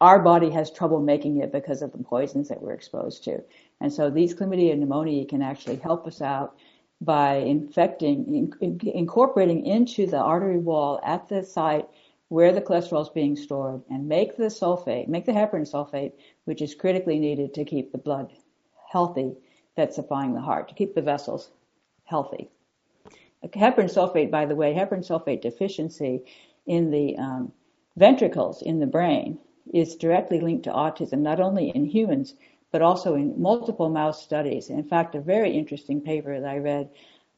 our body has trouble making it because of the poisons that we're exposed to. And so these chlamydia pneumoniae can actually help us out by infecting, in, incorporating into the artery wall at the site where the cholesterol is being stored and make the sulfate, make the heparan sulfate, which is critically needed to keep the blood healthy that's supplying the heart, to keep the vessels healthy. Heparan sulfate, by the way, heparan sulfate deficiency in the um, ventricles in the brain is directly linked to autism, not only in humans, but also in multiple mouse studies. In fact, a very interesting paper that I read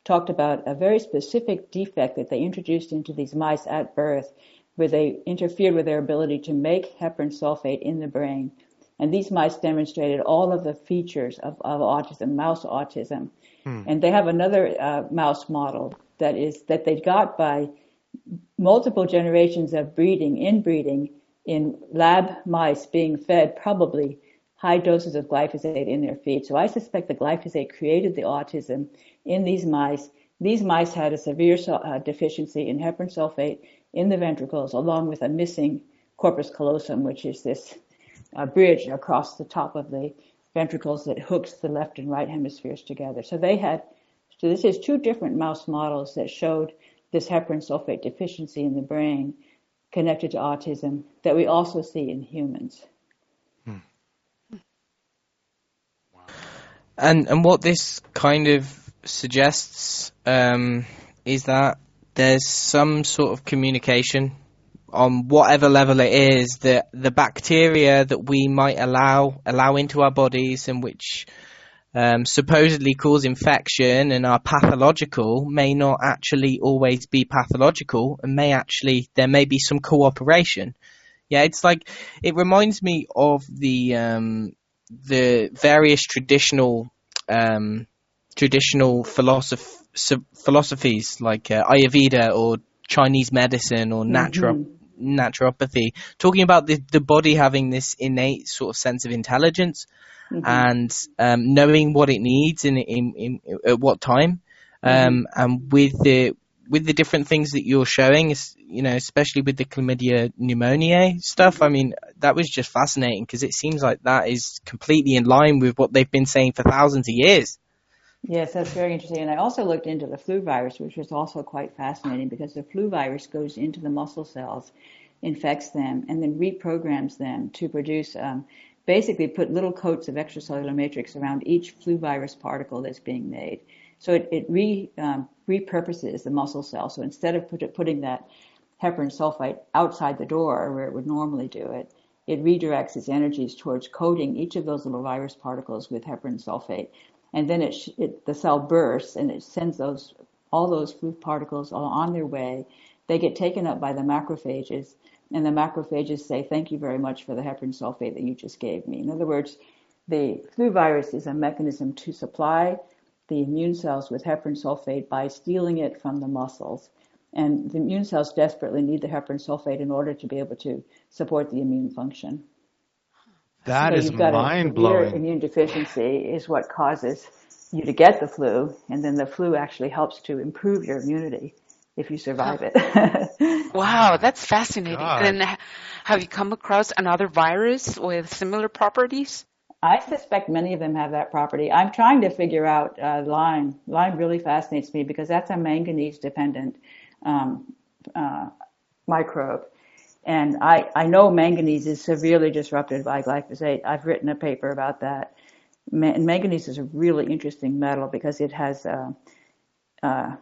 talked about a very specific defect that they introduced into these mice at birth where they interfered with their ability to make heparan sulfate in the brain. And these mice demonstrated all of the features of, of autism, mouse autism. Hmm. And they have another uh, mouse model that is that they got by multiple generations of breeding, inbreeding in lab mice being fed probably high doses of glyphosate in their feed. So I suspect the glyphosate created the autism in these mice. These mice had a severe uh, deficiency in heparan sulfate in the ventricles, along with a missing corpus callosum, which is this uh, bridge across the top of the ventricles that hooks the left and right hemispheres together. So they had, so this is two different mouse models that showed this heparan sulfate deficiency in the brain connected to autism that we also see in humans. Hmm. And and what this kind of suggests um, is that there's some sort of communication on whatever level it is that the bacteria that we might allow allow into our bodies and which um, supposedly cause infection and are pathological may not actually always be pathological and may actually there may be some cooperation. Yeah, it's like it reminds me of the um, the various traditional um, traditional philosoph- philosophies like uh, Ayurveda or Chinese medicine or natural mm-hmm. Naturopathy, talking about the, the body having this innate sort of sense of intelligence mm-hmm. and um, knowing what it needs in, in, in at what time. Mm-hmm. Um, and with the with the different things that you're showing, you know, especially with the chlamydia pneumoniae stuff, I mean, that was just fascinating because it seems like that is completely in line with what they've been saying for thousands of years. Yes, that's very interesting. And I also looked into the flu virus, which was also quite fascinating because the flu virus goes into the muscle cells, infects them, and then reprograms them to produce, um, basically put little coats of extracellular matrix around each flu virus particle that's being made. So it, it re, um, repurposes the muscle cell. So instead of put, putting that heparan sulfite outside the door where it would normally do it, it redirects its energies towards coating each of those little virus particles with heparan sulfate and then it, it, the cell bursts and it sends those all those flu particles all on their way. They get taken up by the macrophages, and the macrophages say, "Thank you very much for the heparan sulfate that you just gave me." In other words, the flu virus is a mechanism to supply the immune cells with heparan sulfate by stealing it from the muscles. And the immune cells desperately need the heparan sulfate in order to be able to support the immune function. That so is mind blowing. Immune deficiency is what causes you to get the flu, and then the flu actually helps to improve your immunity if you survive it. wow, that's fascinating. God. And have you come across another virus with similar properties? I suspect many of them have that property. I'm trying to figure out uh, Lyme. Lyme really fascinates me because that's a manganese dependent um, uh, microbe. And I, I know manganese is severely disrupted by glyphosate. I've written a paper about that. manganese is a really interesting metal because it has uh, uh,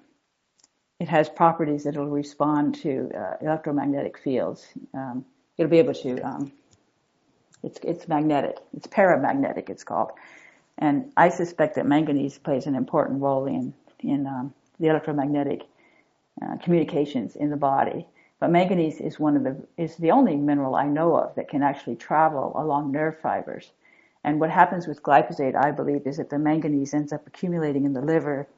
it has properties that will respond to uh, electromagnetic fields. Um, it'll be able to. Um, it's it's magnetic. It's paramagnetic. It's called, and I suspect that manganese plays an important role in in um, the electromagnetic uh, communications in the body. But manganese is one of the is the only mineral I know of that can actually travel along nerve fibers. And what happens with glyphosate, I believe, is that the manganese ends up accumulating in the liver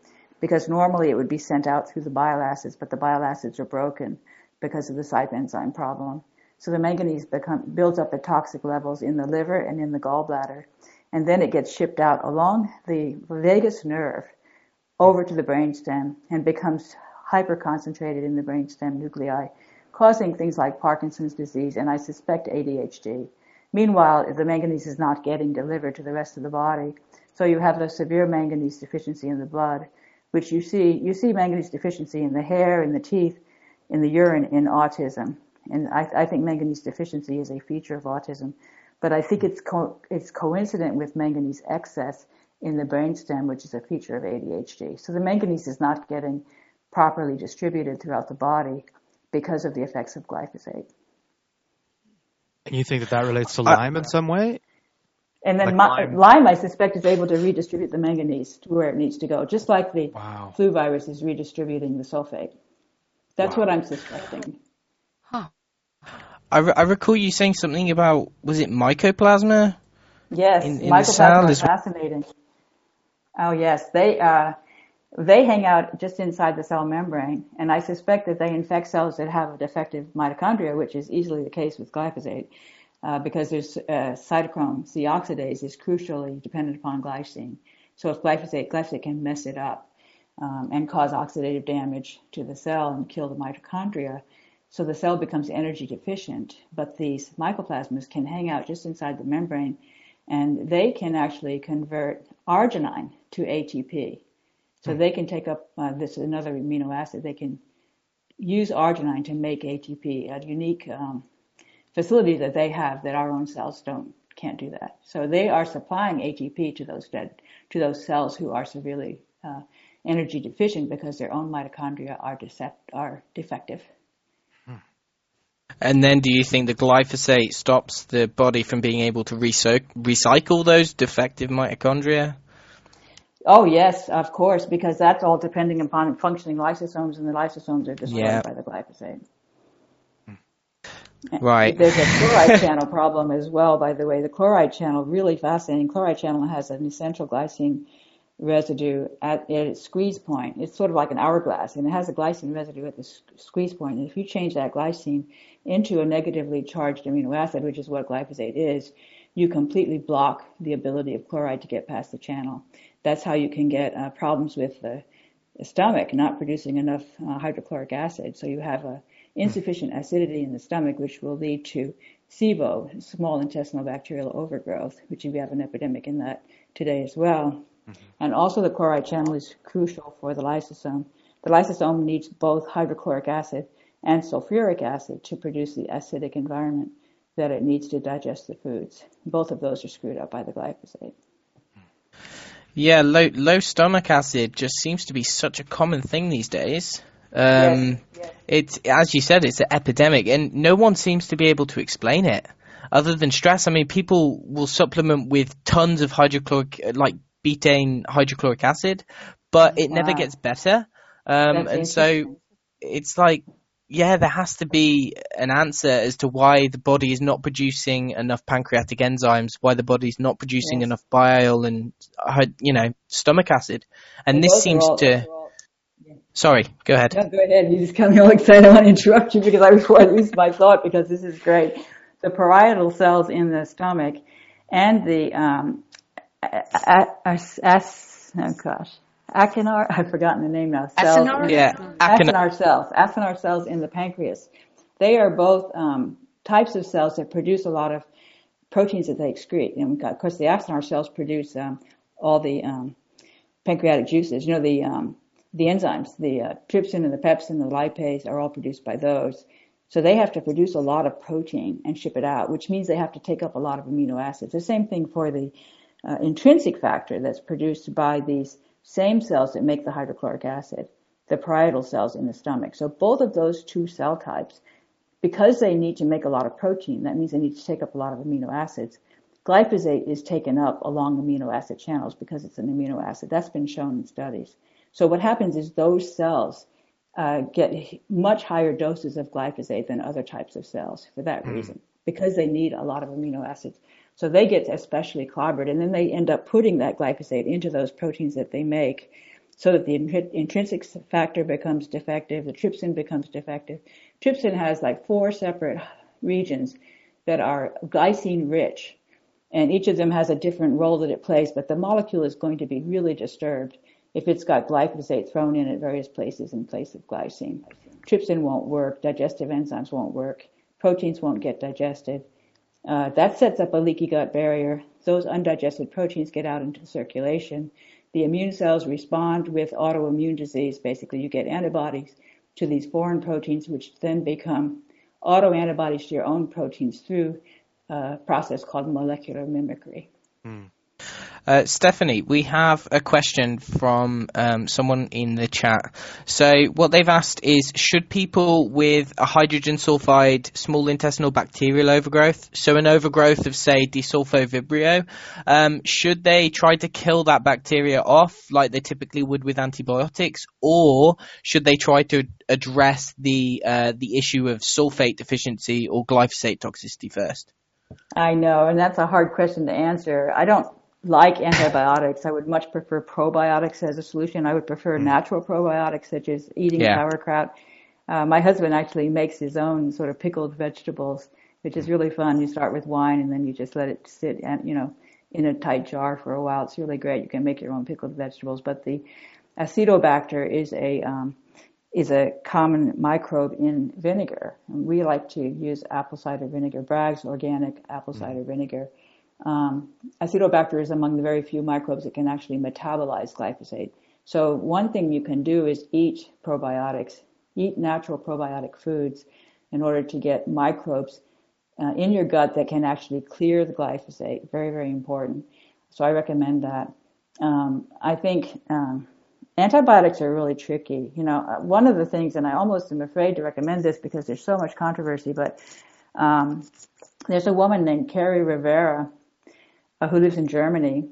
because normally it would be sent out through the bile acids, but the bile acids are broken because of the CYP enzyme problem. So the manganese become, builds up at toxic levels in the liver and in the gallbladder, and then it gets shipped out along the vagus nerve over to the brainstem and becomes hyperconcentrated in the brainstem nuclei, causing things like Parkinson's disease and I suspect ADHD. Meanwhile, the manganese is not getting delivered to the rest of the body. So you have a severe manganese deficiency in the blood, which you see, you see manganese deficiency in the hair, in the teeth, in the urine in autism. And I, I think manganese deficiency is a feature of autism. But I think it's, co- it's coincident with manganese excess in the brainstem, which is a feature of ADHD. So the manganese is not getting properly distributed throughout the body because of the effects of glyphosate. And you think that that relates to Lyme in some way? And then Like Lyme. Lyme. I suspect, is able to redistribute the manganese to where it needs to go, just like the Wow. flu virus is redistributing the sulfate. That's Wow. what I'm suspecting. Huh. I, re- I recall you saying something about was it mycoplasma? Yes, In- in mycoplasma is- is fascinating. Oh yes, they uh, they hang out just inside the cell membrane, and I suspect that they infect cells that have a defective mitochondria, which is easily the case with glyphosate, uh, because there's uh, cytochrome C oxidase is crucially dependent upon glycine. So if glyphosate, glyphosate can mess it up um, and cause oxidative damage to the cell and kill the mitochondria. So the cell becomes energy deficient, but these mycoplasmas can hang out just inside the membrane and they can actually convert arginine to ATP. So they can take up uh, this another amino acid. They can use arginine to make ATP, a unique um, facility that they have that our own cells don't can't do that. So they are supplying ATP to those dead to those cells who are severely uh, energy deficient because their own mitochondria are decept, are defective. And then do you think the glyphosate stops the body from being able to recycle those defective mitochondria? Oh yes, of course, because that's all depending upon functioning lysosomes, and the lysosomes are destroyed Yeah. by the glyphosate. Hmm. Right. There's a chloride channel problem as well, by the way. The chloride channel, really fascinating. Chloride channel has an essential glycine residue at, at its squeeze point. It's sort of like an hourglass, and it has a glycine residue at the squeeze point. And if you change that glycine into a negatively charged amino acid, which is what glyphosate is, you completely block the ability of chloride to get past the channel. That's how you can get uh, problems with the, stomach not producing enough uh, hydrochloric acid. So you have a insufficient acidity in the stomach, which will lead to SIBO, small intestinal bacterial overgrowth, which we have an epidemic in that today as well. And also the chloride channel is crucial for the lysosome. The lysosome needs both hydrochloric acid and sulfuric acid to produce the acidic environment that it needs to digest the foods. Both of those are screwed up by the glyphosate. Yeah, low low stomach acid just seems to be such a common thing these days. Um, yes. It's as you said, it's an epidemic, and no one seems to be able to explain it other than stress. I mean, people will supplement with tons of hydrochloric, like betaine hydrochloric acid, but it never gets better. Um, and so it's like, yeah, there has to be an answer as to why the body is not producing enough pancreatic enzymes, why the body's not producing Yes. enough bile and, uh, you know, stomach acid. And And this seems all- to. all- Sorry, go ahead. No, go ahead. You just got me all excited. I want to interrupt you because I before I lose my thought because this is great. The parietal cells in the stomach and the um, as, as, oh gosh, acinar. I've forgotten the name now. Cells Acinar? Yeah, acin- acinar cells. Acinar cells in the pancreas. They are both um, types of cells that produce a lot of proteins that they excrete. And of course, the acinar cells produce um, all the um, pancreatic juices. You know, the um, the enzymes, the uh, trypsin and the pepsin and the lipase are all produced by those. So they have to produce a lot of protein and ship it out, which means they have to take up a lot of amino acids. The same thing for the uh, intrinsic factor that's produced by these same cells that make the hydrochloric acid, the parietal cells in the stomach. So both of those two cell types, because they need to make a lot of protein, that means they need to take up a lot of amino acids. Glyphosate is taken up along amino acid channels because it's an amino acid. That's been shown in studies. So what happens is those cells uh, get much higher doses of glyphosate than other types of cells for that mm. reason, because they need a lot of amino acids. So they get especially clobbered, and then they end up putting that glyphosate into those proteins that they make, so that the intrinsic factor becomes defective, the trypsin becomes defective. Trypsin has like four separate regions that are glycine rich, and each of them has a different role that it plays, but the molecule is going to be really disturbed if it's got glyphosate thrown in at various places in place of glycine. Trypsin won't work, digestive enzymes won't work, proteins won't get digested. Uh, that sets up a leaky gut barrier. Those undigested proteins get out into circulation. The immune cells respond with autoimmune disease. Basically, you get antibodies to these foreign proteins, which then become autoantibodies to your own proteins through a process called molecular mimicry. Mm. Uh, Stephanie, we have a question from um, someone in the chat. So, what they've asked is Should people with a hydrogen sulfide small intestinal bacterial overgrowth, so an overgrowth of, say, desulfovibrio, um, should they try to kill that bacteria off like they typically would with antibiotics, or should they try to address the, uh, the issue of sulfate deficiency or glyphosate toxicity first? I know, and that's a hard question to answer. I don't like antibiotics. I would much prefer probiotics as a solution. I would prefer mm. natural probiotics such as eating yeah. sauerkraut. Uh, my husband actually makes his own sort of pickled vegetables, which is really fun. You start with wine and then you just let it sit and, you know, in a tight jar for a while. It's really great. You can make your own pickled vegetables, but the Acetobacter is a, um, is a common microbe in vinegar. And we like to use apple cider vinegar, Bragg's organic apple mm. cider mm. vinegar um, Acetobacter is among the very few microbes that can actually metabolize glyphosate. So one thing you can do is eat probiotics, eat natural probiotic foods in order to get microbes uh, in your gut that can actually clear the glyphosate. Very, very important. So I recommend that. Um, I think um, antibiotics are really tricky. You know, uh, one of the things, and I almost am afraid to recommend this because there's so much controversy, but um, there's a woman named Kerri Rivera uh, who lives in Germany,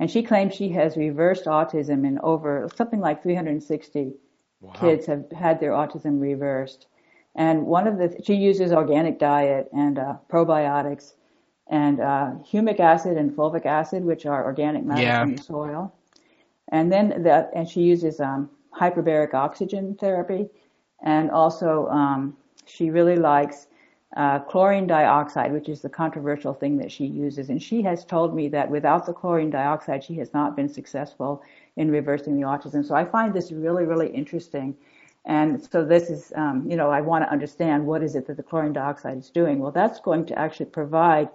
and she claims she has reversed autism in over something like 360 wow. kids have had their autism reversed. And one of the she uses organic diet and uh, probiotics and uh, humic acid and fulvic acid, which are organic matter yeah. from the soil. And then that, and she uses um, hyperbaric oxygen therapy, and also um, she really likes uh, chlorine dioxide, which is the controversial thing that she uses. And she has told me that without the chlorine dioxide, she has not been successful in reversing the autism. So I find this really, really interesting. And so this is, um, you know, I want to understand what is it that the chlorine dioxide is doing. Well, that's going to actually provide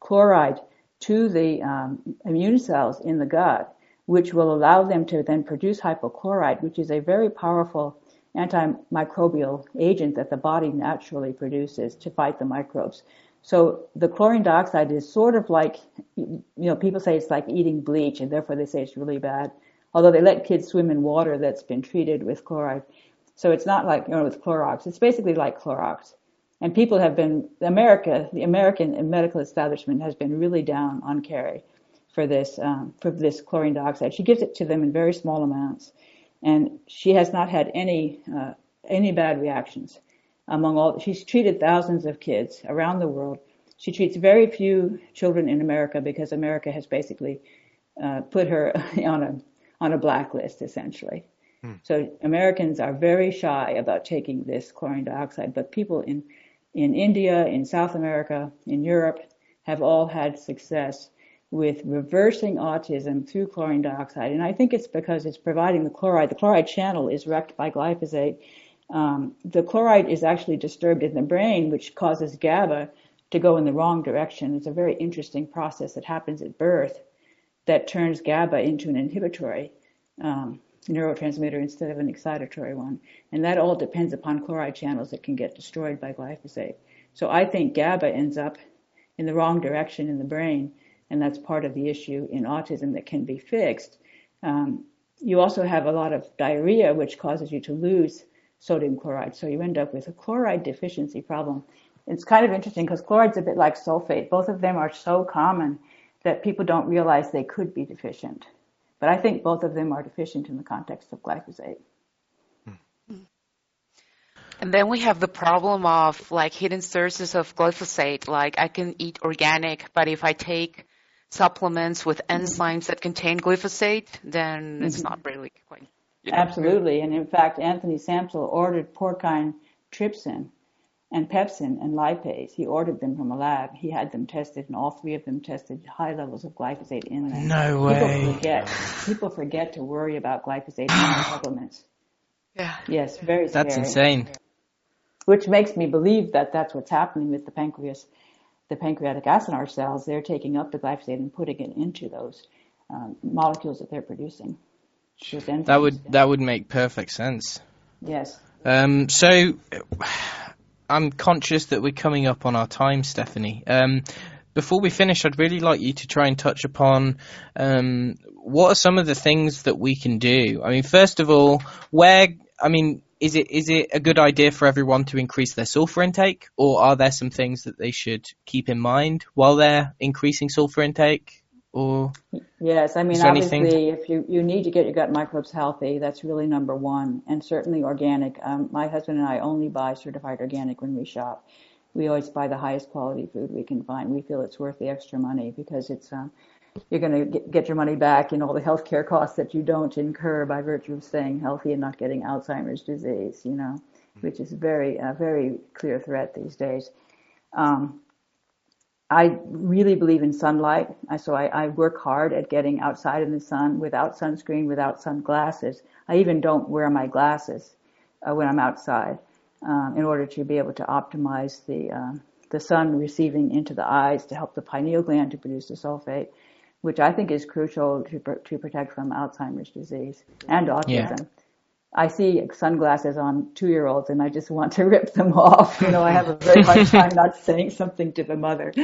chloride to the um, immune cells in the gut, which will allow them to then produce hypochlorite, which is a very powerful antimicrobial agent that the body naturally produces to fight the microbes. So the chlorine dioxide is sort of like, you know, people say it's like eating bleach and therefore they say it's really bad. Although they let kids swim in water that's been treated with chloride. So it's not like, you know, with Clorox. It's basically like Clorox. And people have been, America, the American medical establishment has been really down on Kerri for this, um, for this chlorine dioxide. She gives it to them in very small amounts and she has not had any uh, any bad reactions among all. She's treated thousands of kids around the world. She treats very few children in America because America has basically uh, put her on a on a blacklist essentially. Hmm. So Americans are very shy about taking this chlorine dioxide, but people in in India, in South America, in Europe have all had success with reversing autism through chlorine dioxide. And I think it's because it's providing the chloride. The chloride channel is wrecked by glyphosate. Um, the chloride is actually disturbed in the brain, which causes GABA to go in the wrong direction. It's a very interesting process that happens at birth that turns GABA into an inhibitory um, neurotransmitter instead of an excitatory one. And that all depends upon chloride channels that can get destroyed by glyphosate. So I think GABA ends up in the wrong direction in the brain and that's part of the issue in autism that can be fixed. Um, you also have a lot of diarrhea, which causes you to lose sodium chloride. So you end up with a chloride deficiency problem. It's kind of interesting because chloride's a bit like sulfate. Both of them are so common that people don't realize they could be deficient. But I think both of them are deficient in the context of glyphosate. And then we have the problem of like hidden sources of glyphosate. Like I can eat organic, but if I take supplements with enzymes that contain glyphosate, then it's mm-hmm. not really quite. You know, Absolutely. And in fact, Anthony Samsel ordered porcine trypsin and pepsin and lipase. He ordered them from a lab. He had them tested, and all three of them tested high levels of glyphosate in them. No way. People forget. People forget to worry about glyphosate in their supplements. Yeah. Yes, very scary. That's insane. Which makes me believe that that's what's happening with the pancreas, the pancreatic acinar cells. They're taking up the glyphosate and putting it into those um, molecules that they're producing. That would that would make perfect sense. Yes. Um, so I'm conscious that we're coming up on our time, Stephanie. Um, before we finish, I'd really like you to try and touch upon um, what are some of the things that we can do. I mean, first of all, where I mean, is it is it a good idea for everyone to increase their sulfur intake, or are there some things that they should keep in mind while they're increasing sulfur intake? Or Yes, I mean, there anything- obviously, if you, you need to get your gut microbes healthy, that's really number one, and certainly organic. Um, my husband and I only buy certified organic when we shop. We always buy the highest quality food we can find. We feel it's worth the extra money because it's um, you're going to get, your money back in all the healthcare costs that you don't incur by virtue of staying healthy and not getting Alzheimer's disease. You know, which is very a very clear threat these days. Um, I really believe in sunlight. So I, I work hard at getting outside in the sun without sunscreen, without sunglasses. I even don't wear my glasses uh, when I'm outside um, in order to be able to optimize the uh, the sun receiving into the eyes to help the pineal gland to produce the sulfate, which I think is crucial to to protect from Alzheimer's disease and autism. I see sunglasses on two-year-olds and I just want to rip them off. You know, I have a very hard time not saying something to the mother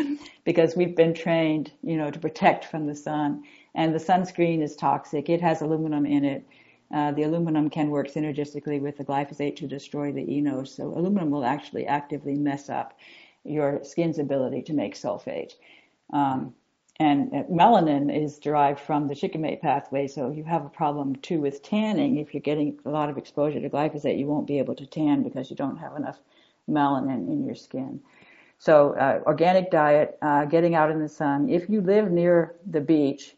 because we've been trained, you know, to protect from the sun. And the sunscreen is toxic. It has aluminum in it. Uh, the aluminum can work synergistically with the glyphosate to destroy the eNOS. So aluminum will actually actively mess up your skin's ability to make sulfate. Um, and melanin is derived from the shikimate pathway, so you have a problem too with tanning. If you're getting a lot of exposure to glyphosate, you won't be able to tan because you don't have enough melanin in your skin. So, uh, organic diet, uh, getting out in the sun. If you live near the beach,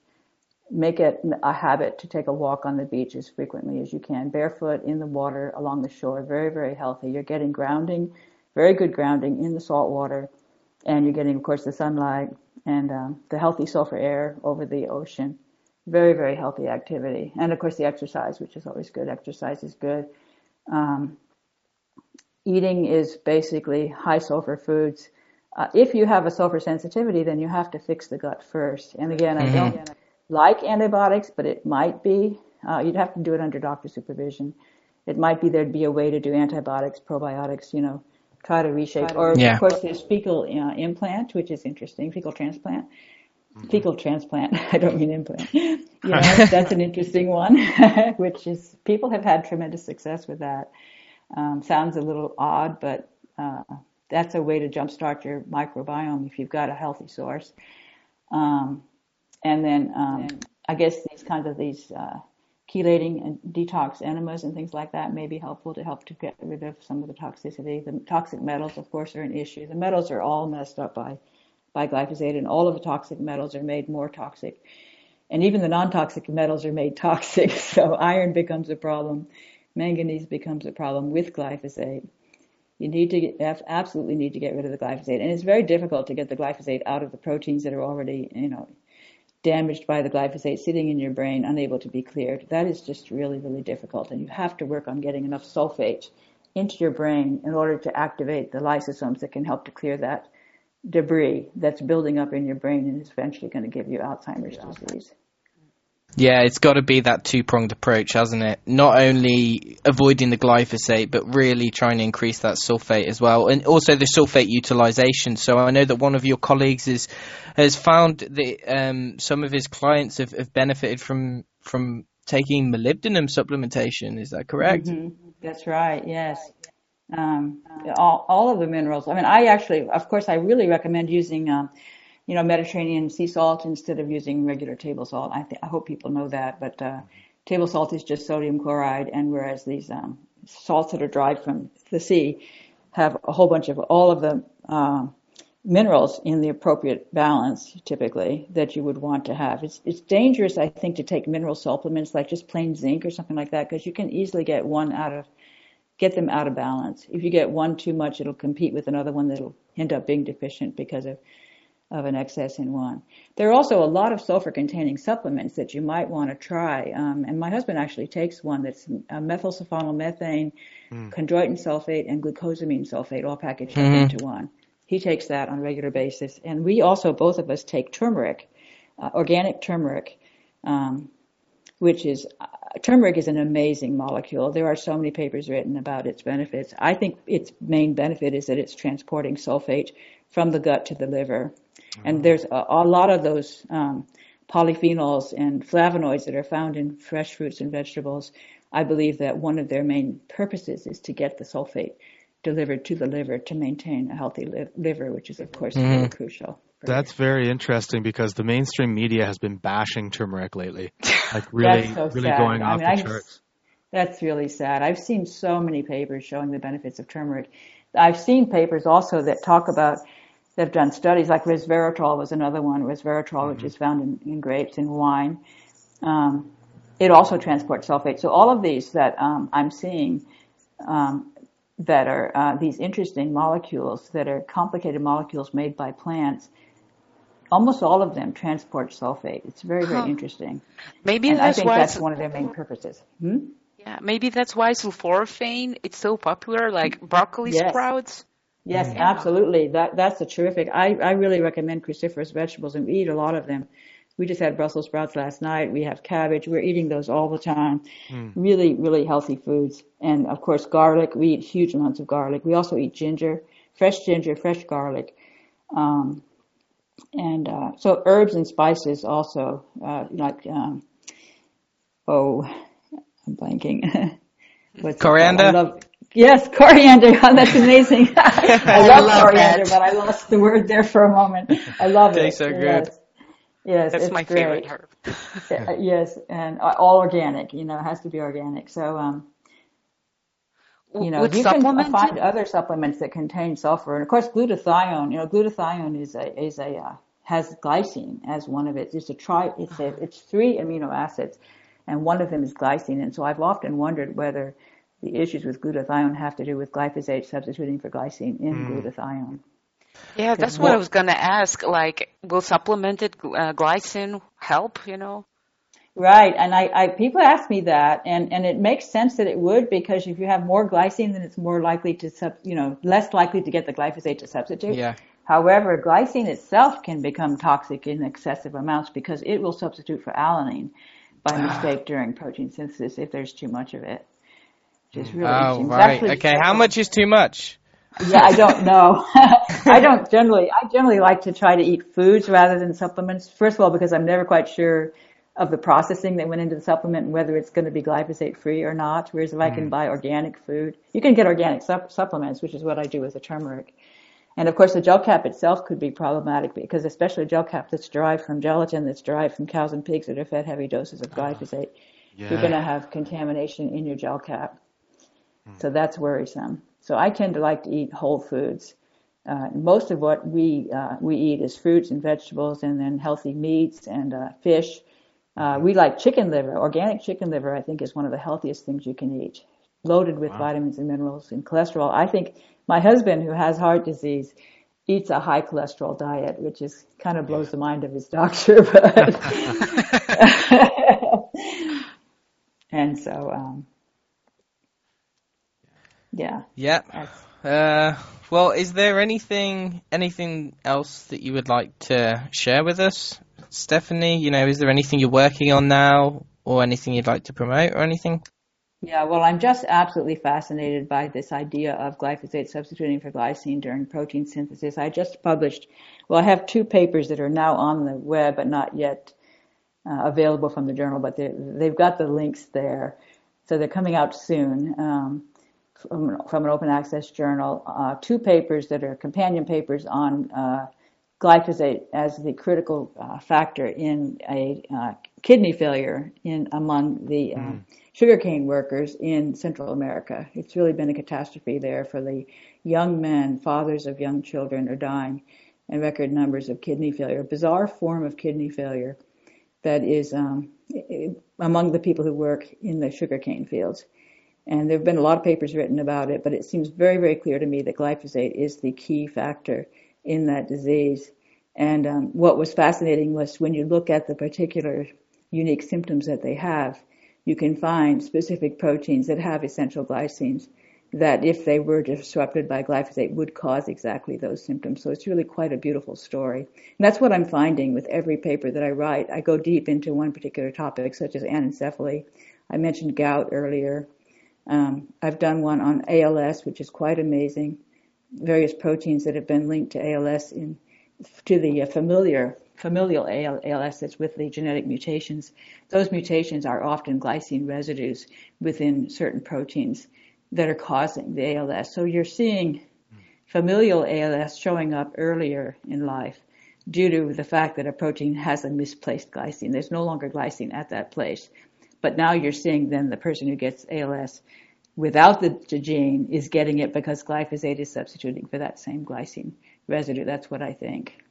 make it a habit to take a walk on the beach as frequently as you can, barefoot in the water along the shore. Very, very healthy. You're getting grounding, very good grounding in the salt water, and you're getting, of course, the sunlight and um, the healthy sulfur air over the ocean. Very, very healthy activity, and of course the exercise, which is always good. Exercise is good. Um, eating is basically high sulfur foods. Uh, if you have a sulfur sensitivity, then you have to fix the gut first. And again, I don't like antibiotics, but it might be. Uh, you'd have to do it under doctor supervision. It might be there'd be a way to do antibiotics, probiotics, you know, try to reshape. Or Yeah. of course, there's fecal uh, implant, which is interesting. Fecal transplant. Fecal transplant. I don't mean implant. You know, that's an interesting one, which is people have had tremendous success with that. Um, sounds a little odd, but uh, that's a way to jumpstart your microbiome if you've got a healthy source. Um, and then um, I guess these kinds of these uh, chelating and detox enemas and things like that may be helpful to help to get rid of some of the toxicity. The toxic metals, of course, are an issue. The metals are all messed up by by glyphosate, and all of the toxic metals are made more toxic. And even the non-toxic metals are made toxic. So iron becomes a problem, manganese becomes a problem with glyphosate. You need to get, absolutely need to get rid of the glyphosate, and it's very difficult to get the glyphosate out of the proteins that are already, you know, damaged by the glyphosate sitting in your brain, unable to be cleared. That is just really, really difficult, and you have to work on getting enough sulfate into your brain in order to activate the lysosomes that can help to clear that debris that's building up in your brain and is eventually going to give you Alzheimer's disease. Yeah, it's got to be that two pronged approach, hasn't it? Not only avoiding the glyphosate, but really trying to increase that sulfate as well, and also the sulfate utilization. So I know that one of your colleagues is, has found that um, some of his clients have, have benefited from from taking molybdenum supplementation. Is that correct? Mm-hmm. That's right. Yes. Um, all, all of the minerals. I mean, I actually, of course, I really recommend using um, you know, Mediterranean sea salt instead of using regular table salt. I, th- I hope people know that, but uh, table salt is just sodium chloride, and whereas these um, salts that are dried from the sea have a whole bunch of all of the uh, minerals in the appropriate balance, typically that you would want to have. It's it's dangerous, I think, to take mineral supplements like just plain zinc or something like that because you can easily get one out of get them out of balance. If you get one too much, it'll compete with another one that'll end up being deficient because of of an excess in one. There are also a lot of sulfur-containing supplements that you might want to try. Um, and my husband actually takes one that's uh, methylsulfonylmethane, mm. chondroitin sulfate, and glucosamine sulfate all packaged mm-hmm. into one. He takes that on a regular basis. And we also, both of us, take turmeric, uh, organic turmeric, um, which is uh, turmeric is an amazing molecule. There are so many papers written about its benefits. I think its main benefit is that it's transporting sulfate from the gut to the liver. And there's a, a lot of those um, polyphenols and flavonoids that are found in fresh fruits and vegetables. I believe that one of their main purposes is to get the sulfate delivered to the liver to maintain a healthy li- liver, which is of course mm. very crucial. That's very interesting because the mainstream media has been bashing turmeric lately, like really, so really sad. going I off mean, the charts. That's really sad. I've seen so many papers showing the benefits of turmeric. I've seen papers also that talk about they've done studies like resveratrol was another one, resveratrol, mm-hmm. which is found in, in grapes and wine. Um, it also transports sulfate. So all of these that um, I'm seeing um, that are uh, these interesting molecules that are complicated molecules made by plants, almost all of them transport sulfate. It's very, very huh. interesting. Maybe and that's I think why that's one of their main purposes. Hmm? Yeah, maybe that's why sulforaphane it's so popular, like broccoli yes. sprouts. Yes, mm. absolutely. That that's a terrific. I I really recommend cruciferous vegetables, and we eat a lot of them. We just had Brussels sprouts last night. We have cabbage. We're eating those all the time. Mm. Really, really healthy foods. And of course, garlic. We eat huge amounts of garlic. We also eat ginger, fresh ginger, fresh garlic. Um, and uh, so herbs and spices also, uh, like um, oh, I'm blanking. Coriander. Yes, coriander. Oh, that's amazing. I, love, love coriander, that. but I lost the word there for a moment. I love it. so good. Yes. Yes, that's my great. favorite herb. yes, and all organic. You know, it has to be organic. So, um, you know, you can find other supplements that contain sulfur, and of course, glutathione. You know, glutathione is a is a uh, has glycine as one of its. It's a tri. It's a it's three amino acids, and one of them is glycine. And so I've often wondered whether the issues with glutathione have to do with glyphosate substituting for glycine in mm. glutathione. Yeah, that's what I was going to ask. Like, will supplemented uh, glycine help? You know? Right, and I, I people ask me that, and and it makes sense that it would because if you have more glycine, then it's more likely to sub, you know, less likely to get the glyphosate to substitute. Yeah. However, glycine itself can become toxic in excessive amounts because it will substitute for alanine by mistake during protein synthesis if there's too much of it is really oh, right. Okay, how much is too much? yeah, I don't know. I don't generally. I generally like to try to eat foods rather than supplements. First of all, because I'm never quite sure of the processing that went into the supplement and whether it's going to be glyphosate free or not. Whereas if I can mm. buy organic food, you can get organic sup- supplements, which is what I do with the turmeric. And of course, the gel cap itself could be problematic because especially a gel cap that's derived from gelatin that's derived from cows and pigs that are fed heavy doses of glyphosate, yeah. you're going to have contamination in your gel cap. So that's worrisome. So I tend to like to eat whole foods. Uh, most of what we uh, we eat is fruits and vegetables, and then healthy meats and uh, fish. Uh, we like chicken liver. Organic chicken liver, I think, is one of the healthiest things you can eat, loaded with wow. vitamins and minerals and cholesterol. I think my husband, who has heart disease, eats a high cholesterol diet, which is kind of blows the mind of his doctor. But and so um, yeah. Yeah. Uh, well, is there anything anything else that you would like to share with us Stephanie, you know, is there anything you're working on now or anything you'd like to promote or anything? Yeah, well, I'm just absolutely fascinated by this idea of glyphosate substituting for glycine during protein synthesis. I just published, well, I have two papers that are now on the web but not yet uh, available from the journal, but they've got the links there. So they're coming out soon um, from, from, an open access journal. Uh, two papers that are companion papers on uh, glyphosate as the critical uh, factor in a uh, kidney failure in among the mm. Sugarcane workers in Central America. It's really been a catastrophe there for the young men, fathers of young children are dying in record numbers of kidney failure, a bizarre form of kidney failure that is um, among the people who work in the sugarcane fields. And there have been a lot of papers written about it, but it seems very, very clear to me that glyphosate is the key factor in that disease. And um, what was fascinating was when you look at the particular unique symptoms that they have, you can find specific proteins that have essential glycines that if they were disrupted by glyphosate would cause exactly those symptoms. So it's really quite a beautiful story. And that's what I'm finding with every paper that I write. I go deep into one particular topic, such as anencephaly. I mentioned gout earlier. Um, I've done one on ALS, which is quite amazing various proteins that have been linked to ALS in to the familiar familial ALS that's with the genetic mutations. Those mutations are often glycine residues within certain proteins that are causing the ALS. So you're seeing familial ALS showing up earlier in life due to the fact that a protein has a misplaced glycine. There's no longer glycine at that place. But now you're seeing then the person who gets ALS without the, gene is getting it because glyphosate is substituting for that same glycine residue. That's what I think.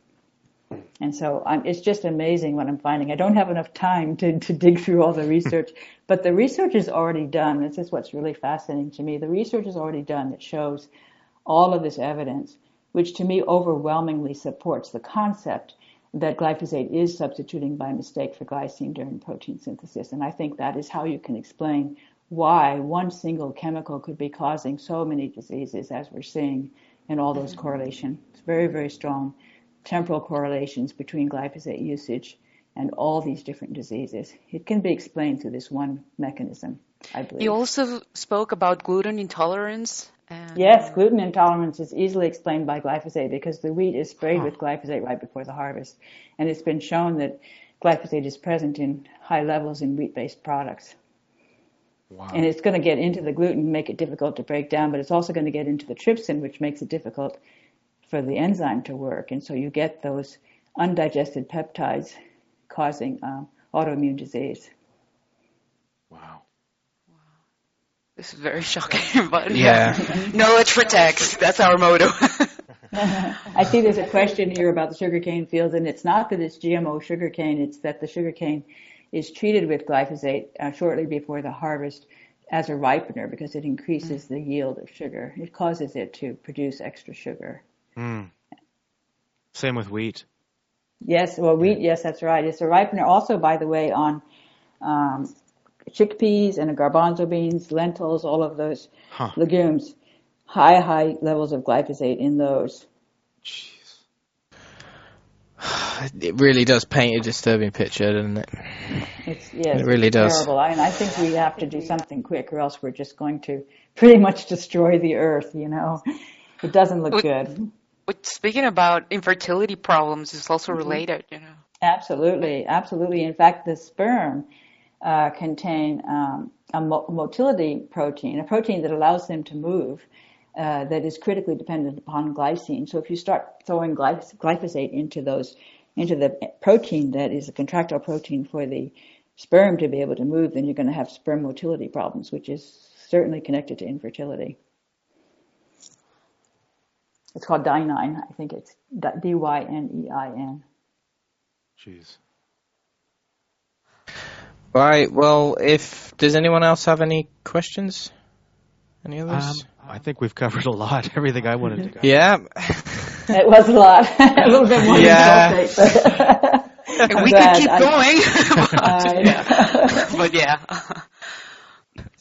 And so I'm, it's just amazing what I'm finding. I don't have enough time to, to dig through all the research, but the research is already done. This is what's really fascinating to me. The research is already done that shows all of this evidence, which to me overwhelmingly supports the concept that glyphosate is substituting by mistake for glycine during protein synthesis. And I think that is how you can explain why one single chemical could be causing so many diseases as we're seeing in all those correlations. It's very, very strong temporal correlations between glyphosate usage and all these different diseases. It can be explained through this one mechanism, I believe. You also spoke about gluten intolerance. And... Yes, uh, gluten intolerance is easily explained by glyphosate because the wheat is sprayed huh. with glyphosate right before the harvest. And it's been shown that glyphosate is present in high levels in wheat-based products. Wow. And it's going to get into the gluten, make it difficult to break down, but it's also going to get into the trypsin, which makes it difficult for the enzyme to work. And so you get those undigested peptides causing uh, autoimmune disease. Wow. Wow. This is very shocking, but yeah. knowledge protects. That's our motto. I see there's a question here about the sugarcane fields, and it's not that it's GMO sugarcane, it's that the sugarcane is treated with glyphosate uh, shortly before the harvest as a ripener because it increases the yield of sugar. It causes it to produce extra sugar. Mm. Same with wheat. Yes, well, wheat, yes, that's right. It's a ripener. Also, by the way, on um, chickpeas and garbanzo beans, lentils, all of those huh. legumes, high, high levels of glyphosate in those. Jeez. it really does paint a disturbing picture, doesn't it? It's yes, it really does. Terrible. I, and I think we have to do something quick, or else we're just going to pretty much destroy the earth. You know, it doesn't look good. But speaking about infertility problems, it's also mm-hmm. related. You know. Absolutely, absolutely. In fact, the sperm uh, contain um, a motility protein, a protein that allows them to move. Uh, that is critically dependent upon glycine. So if you start throwing glyphosate into those, into the protein that is a contractile protein for the sperm to be able to move, then you're going to have sperm motility problems, which is certainly connected to infertility. It's called dynein. I think it's D-Y-N-E-I-N. Jeez. Right. Well, if does anyone else have any questions? Any others? Um, I think we've covered a lot. Everything I wanted to cover. Yeah. it was a lot. a little bit more yeah. than we could keep I, going. but, yeah. but yeah.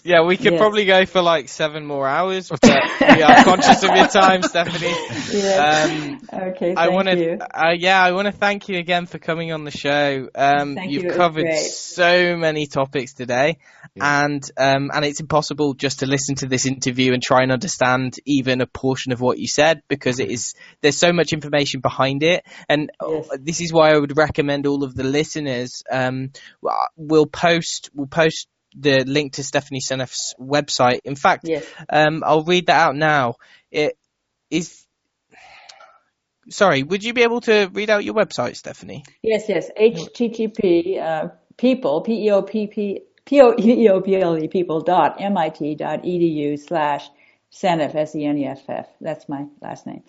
Yeah, we could Yes. probably go for like seven more hours, but we are conscious of your time, Stephanie. Yes. Um, okay, thank I want you. to, uh, yeah, I want to thank you again for coming on the show. Um, Thank you've you, it covered so many topics today, and um, and it's impossible just to listen to this interview and try and understand even a portion of what you said because it is there's so much information behind it, and Yes. uh, this is why I would recommend all of the listeners. Um, will post we'll post the link to Stephanie Seneff's website. In fact, Yes. um, I'll read that out now. It is. Sorry, would you be able to read out your website, Stephanie? Yes, yes. HTTP uh, people P E O P P P O E O P L E people dot MIT dot edu slash Seneff S E N E F F. That's my last name.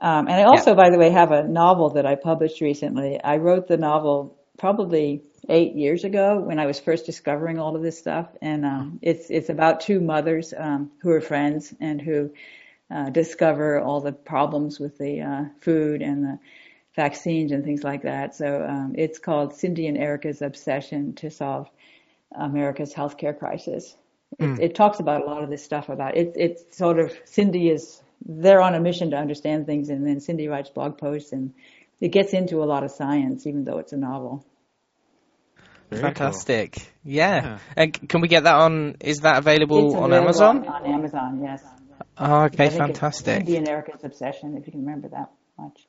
Um, and I also, by the way, have a novel that I published recently. I wrote the novel probably eight years ago when I was first discovering all of this stuff, and um, it's it's about two mothers um, who are friends and who uh, discover all the problems with the uh, food and the vaccines and things like that. So um, it's called Cindy and Erica's Obsession to Solve America's Healthcare Crisis. It, it talks about a lot of this stuff about it. It's sort of Cindy is they're on a mission to understand things, and then Cindy writes blog posts, and it gets into a lot of science, even though it's a novel. Very cool. Fantastic. Yeah. Yeah. And can we get that on? Is that available, It's on Amazon? On, Amazon, yes. Oh, okay, I fantastic. Cindy and Erica's Obsession, if you can remember that much.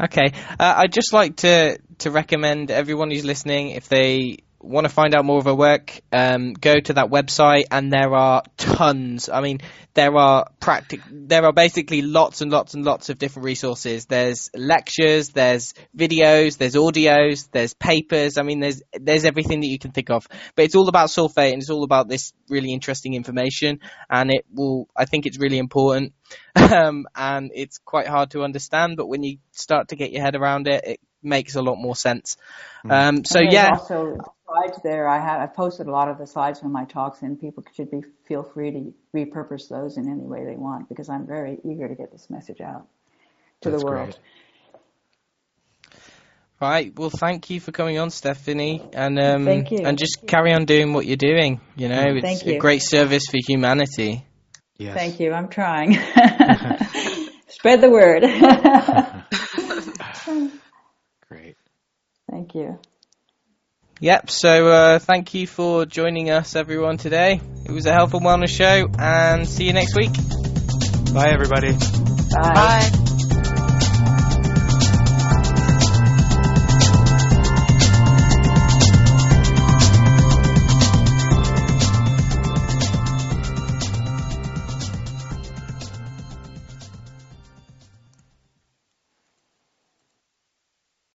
Okay, uh, I'd just like to to recommend everyone who's listening if they want to find out more of her work, um, go to that website, and there are tons. I mean, there are practic- there are basically lots and lots and lots of different resources. There's lectures, there's videos, there's audios, there's papers. I mean, there's there's everything that you can think of. But it's all about sulfate, and it's all about this really interesting information, and it will. I think it's really important, um, and it's quite hard to understand. But when you start to get your head around it, it makes a lot more sense. Um, so yeah, Also, slides there. I have I posted a lot of the slides from my talks, and people should be feel free to repurpose those in any way they want because I'm very eager to get this message out to That's the world. great. right. Well, thank you for coming on, Stephanie, and um, Thank you. and just carry on doing what you're doing. You know, it's Thank a great service for humanity. Yes. Thank you. I'm trying. Spread the word. Great. Thank you. Yep. So uh, thank you for joining us, everyone, today. It was a health and wellness show, and see you next week. Bye, everybody. Bye. Bye.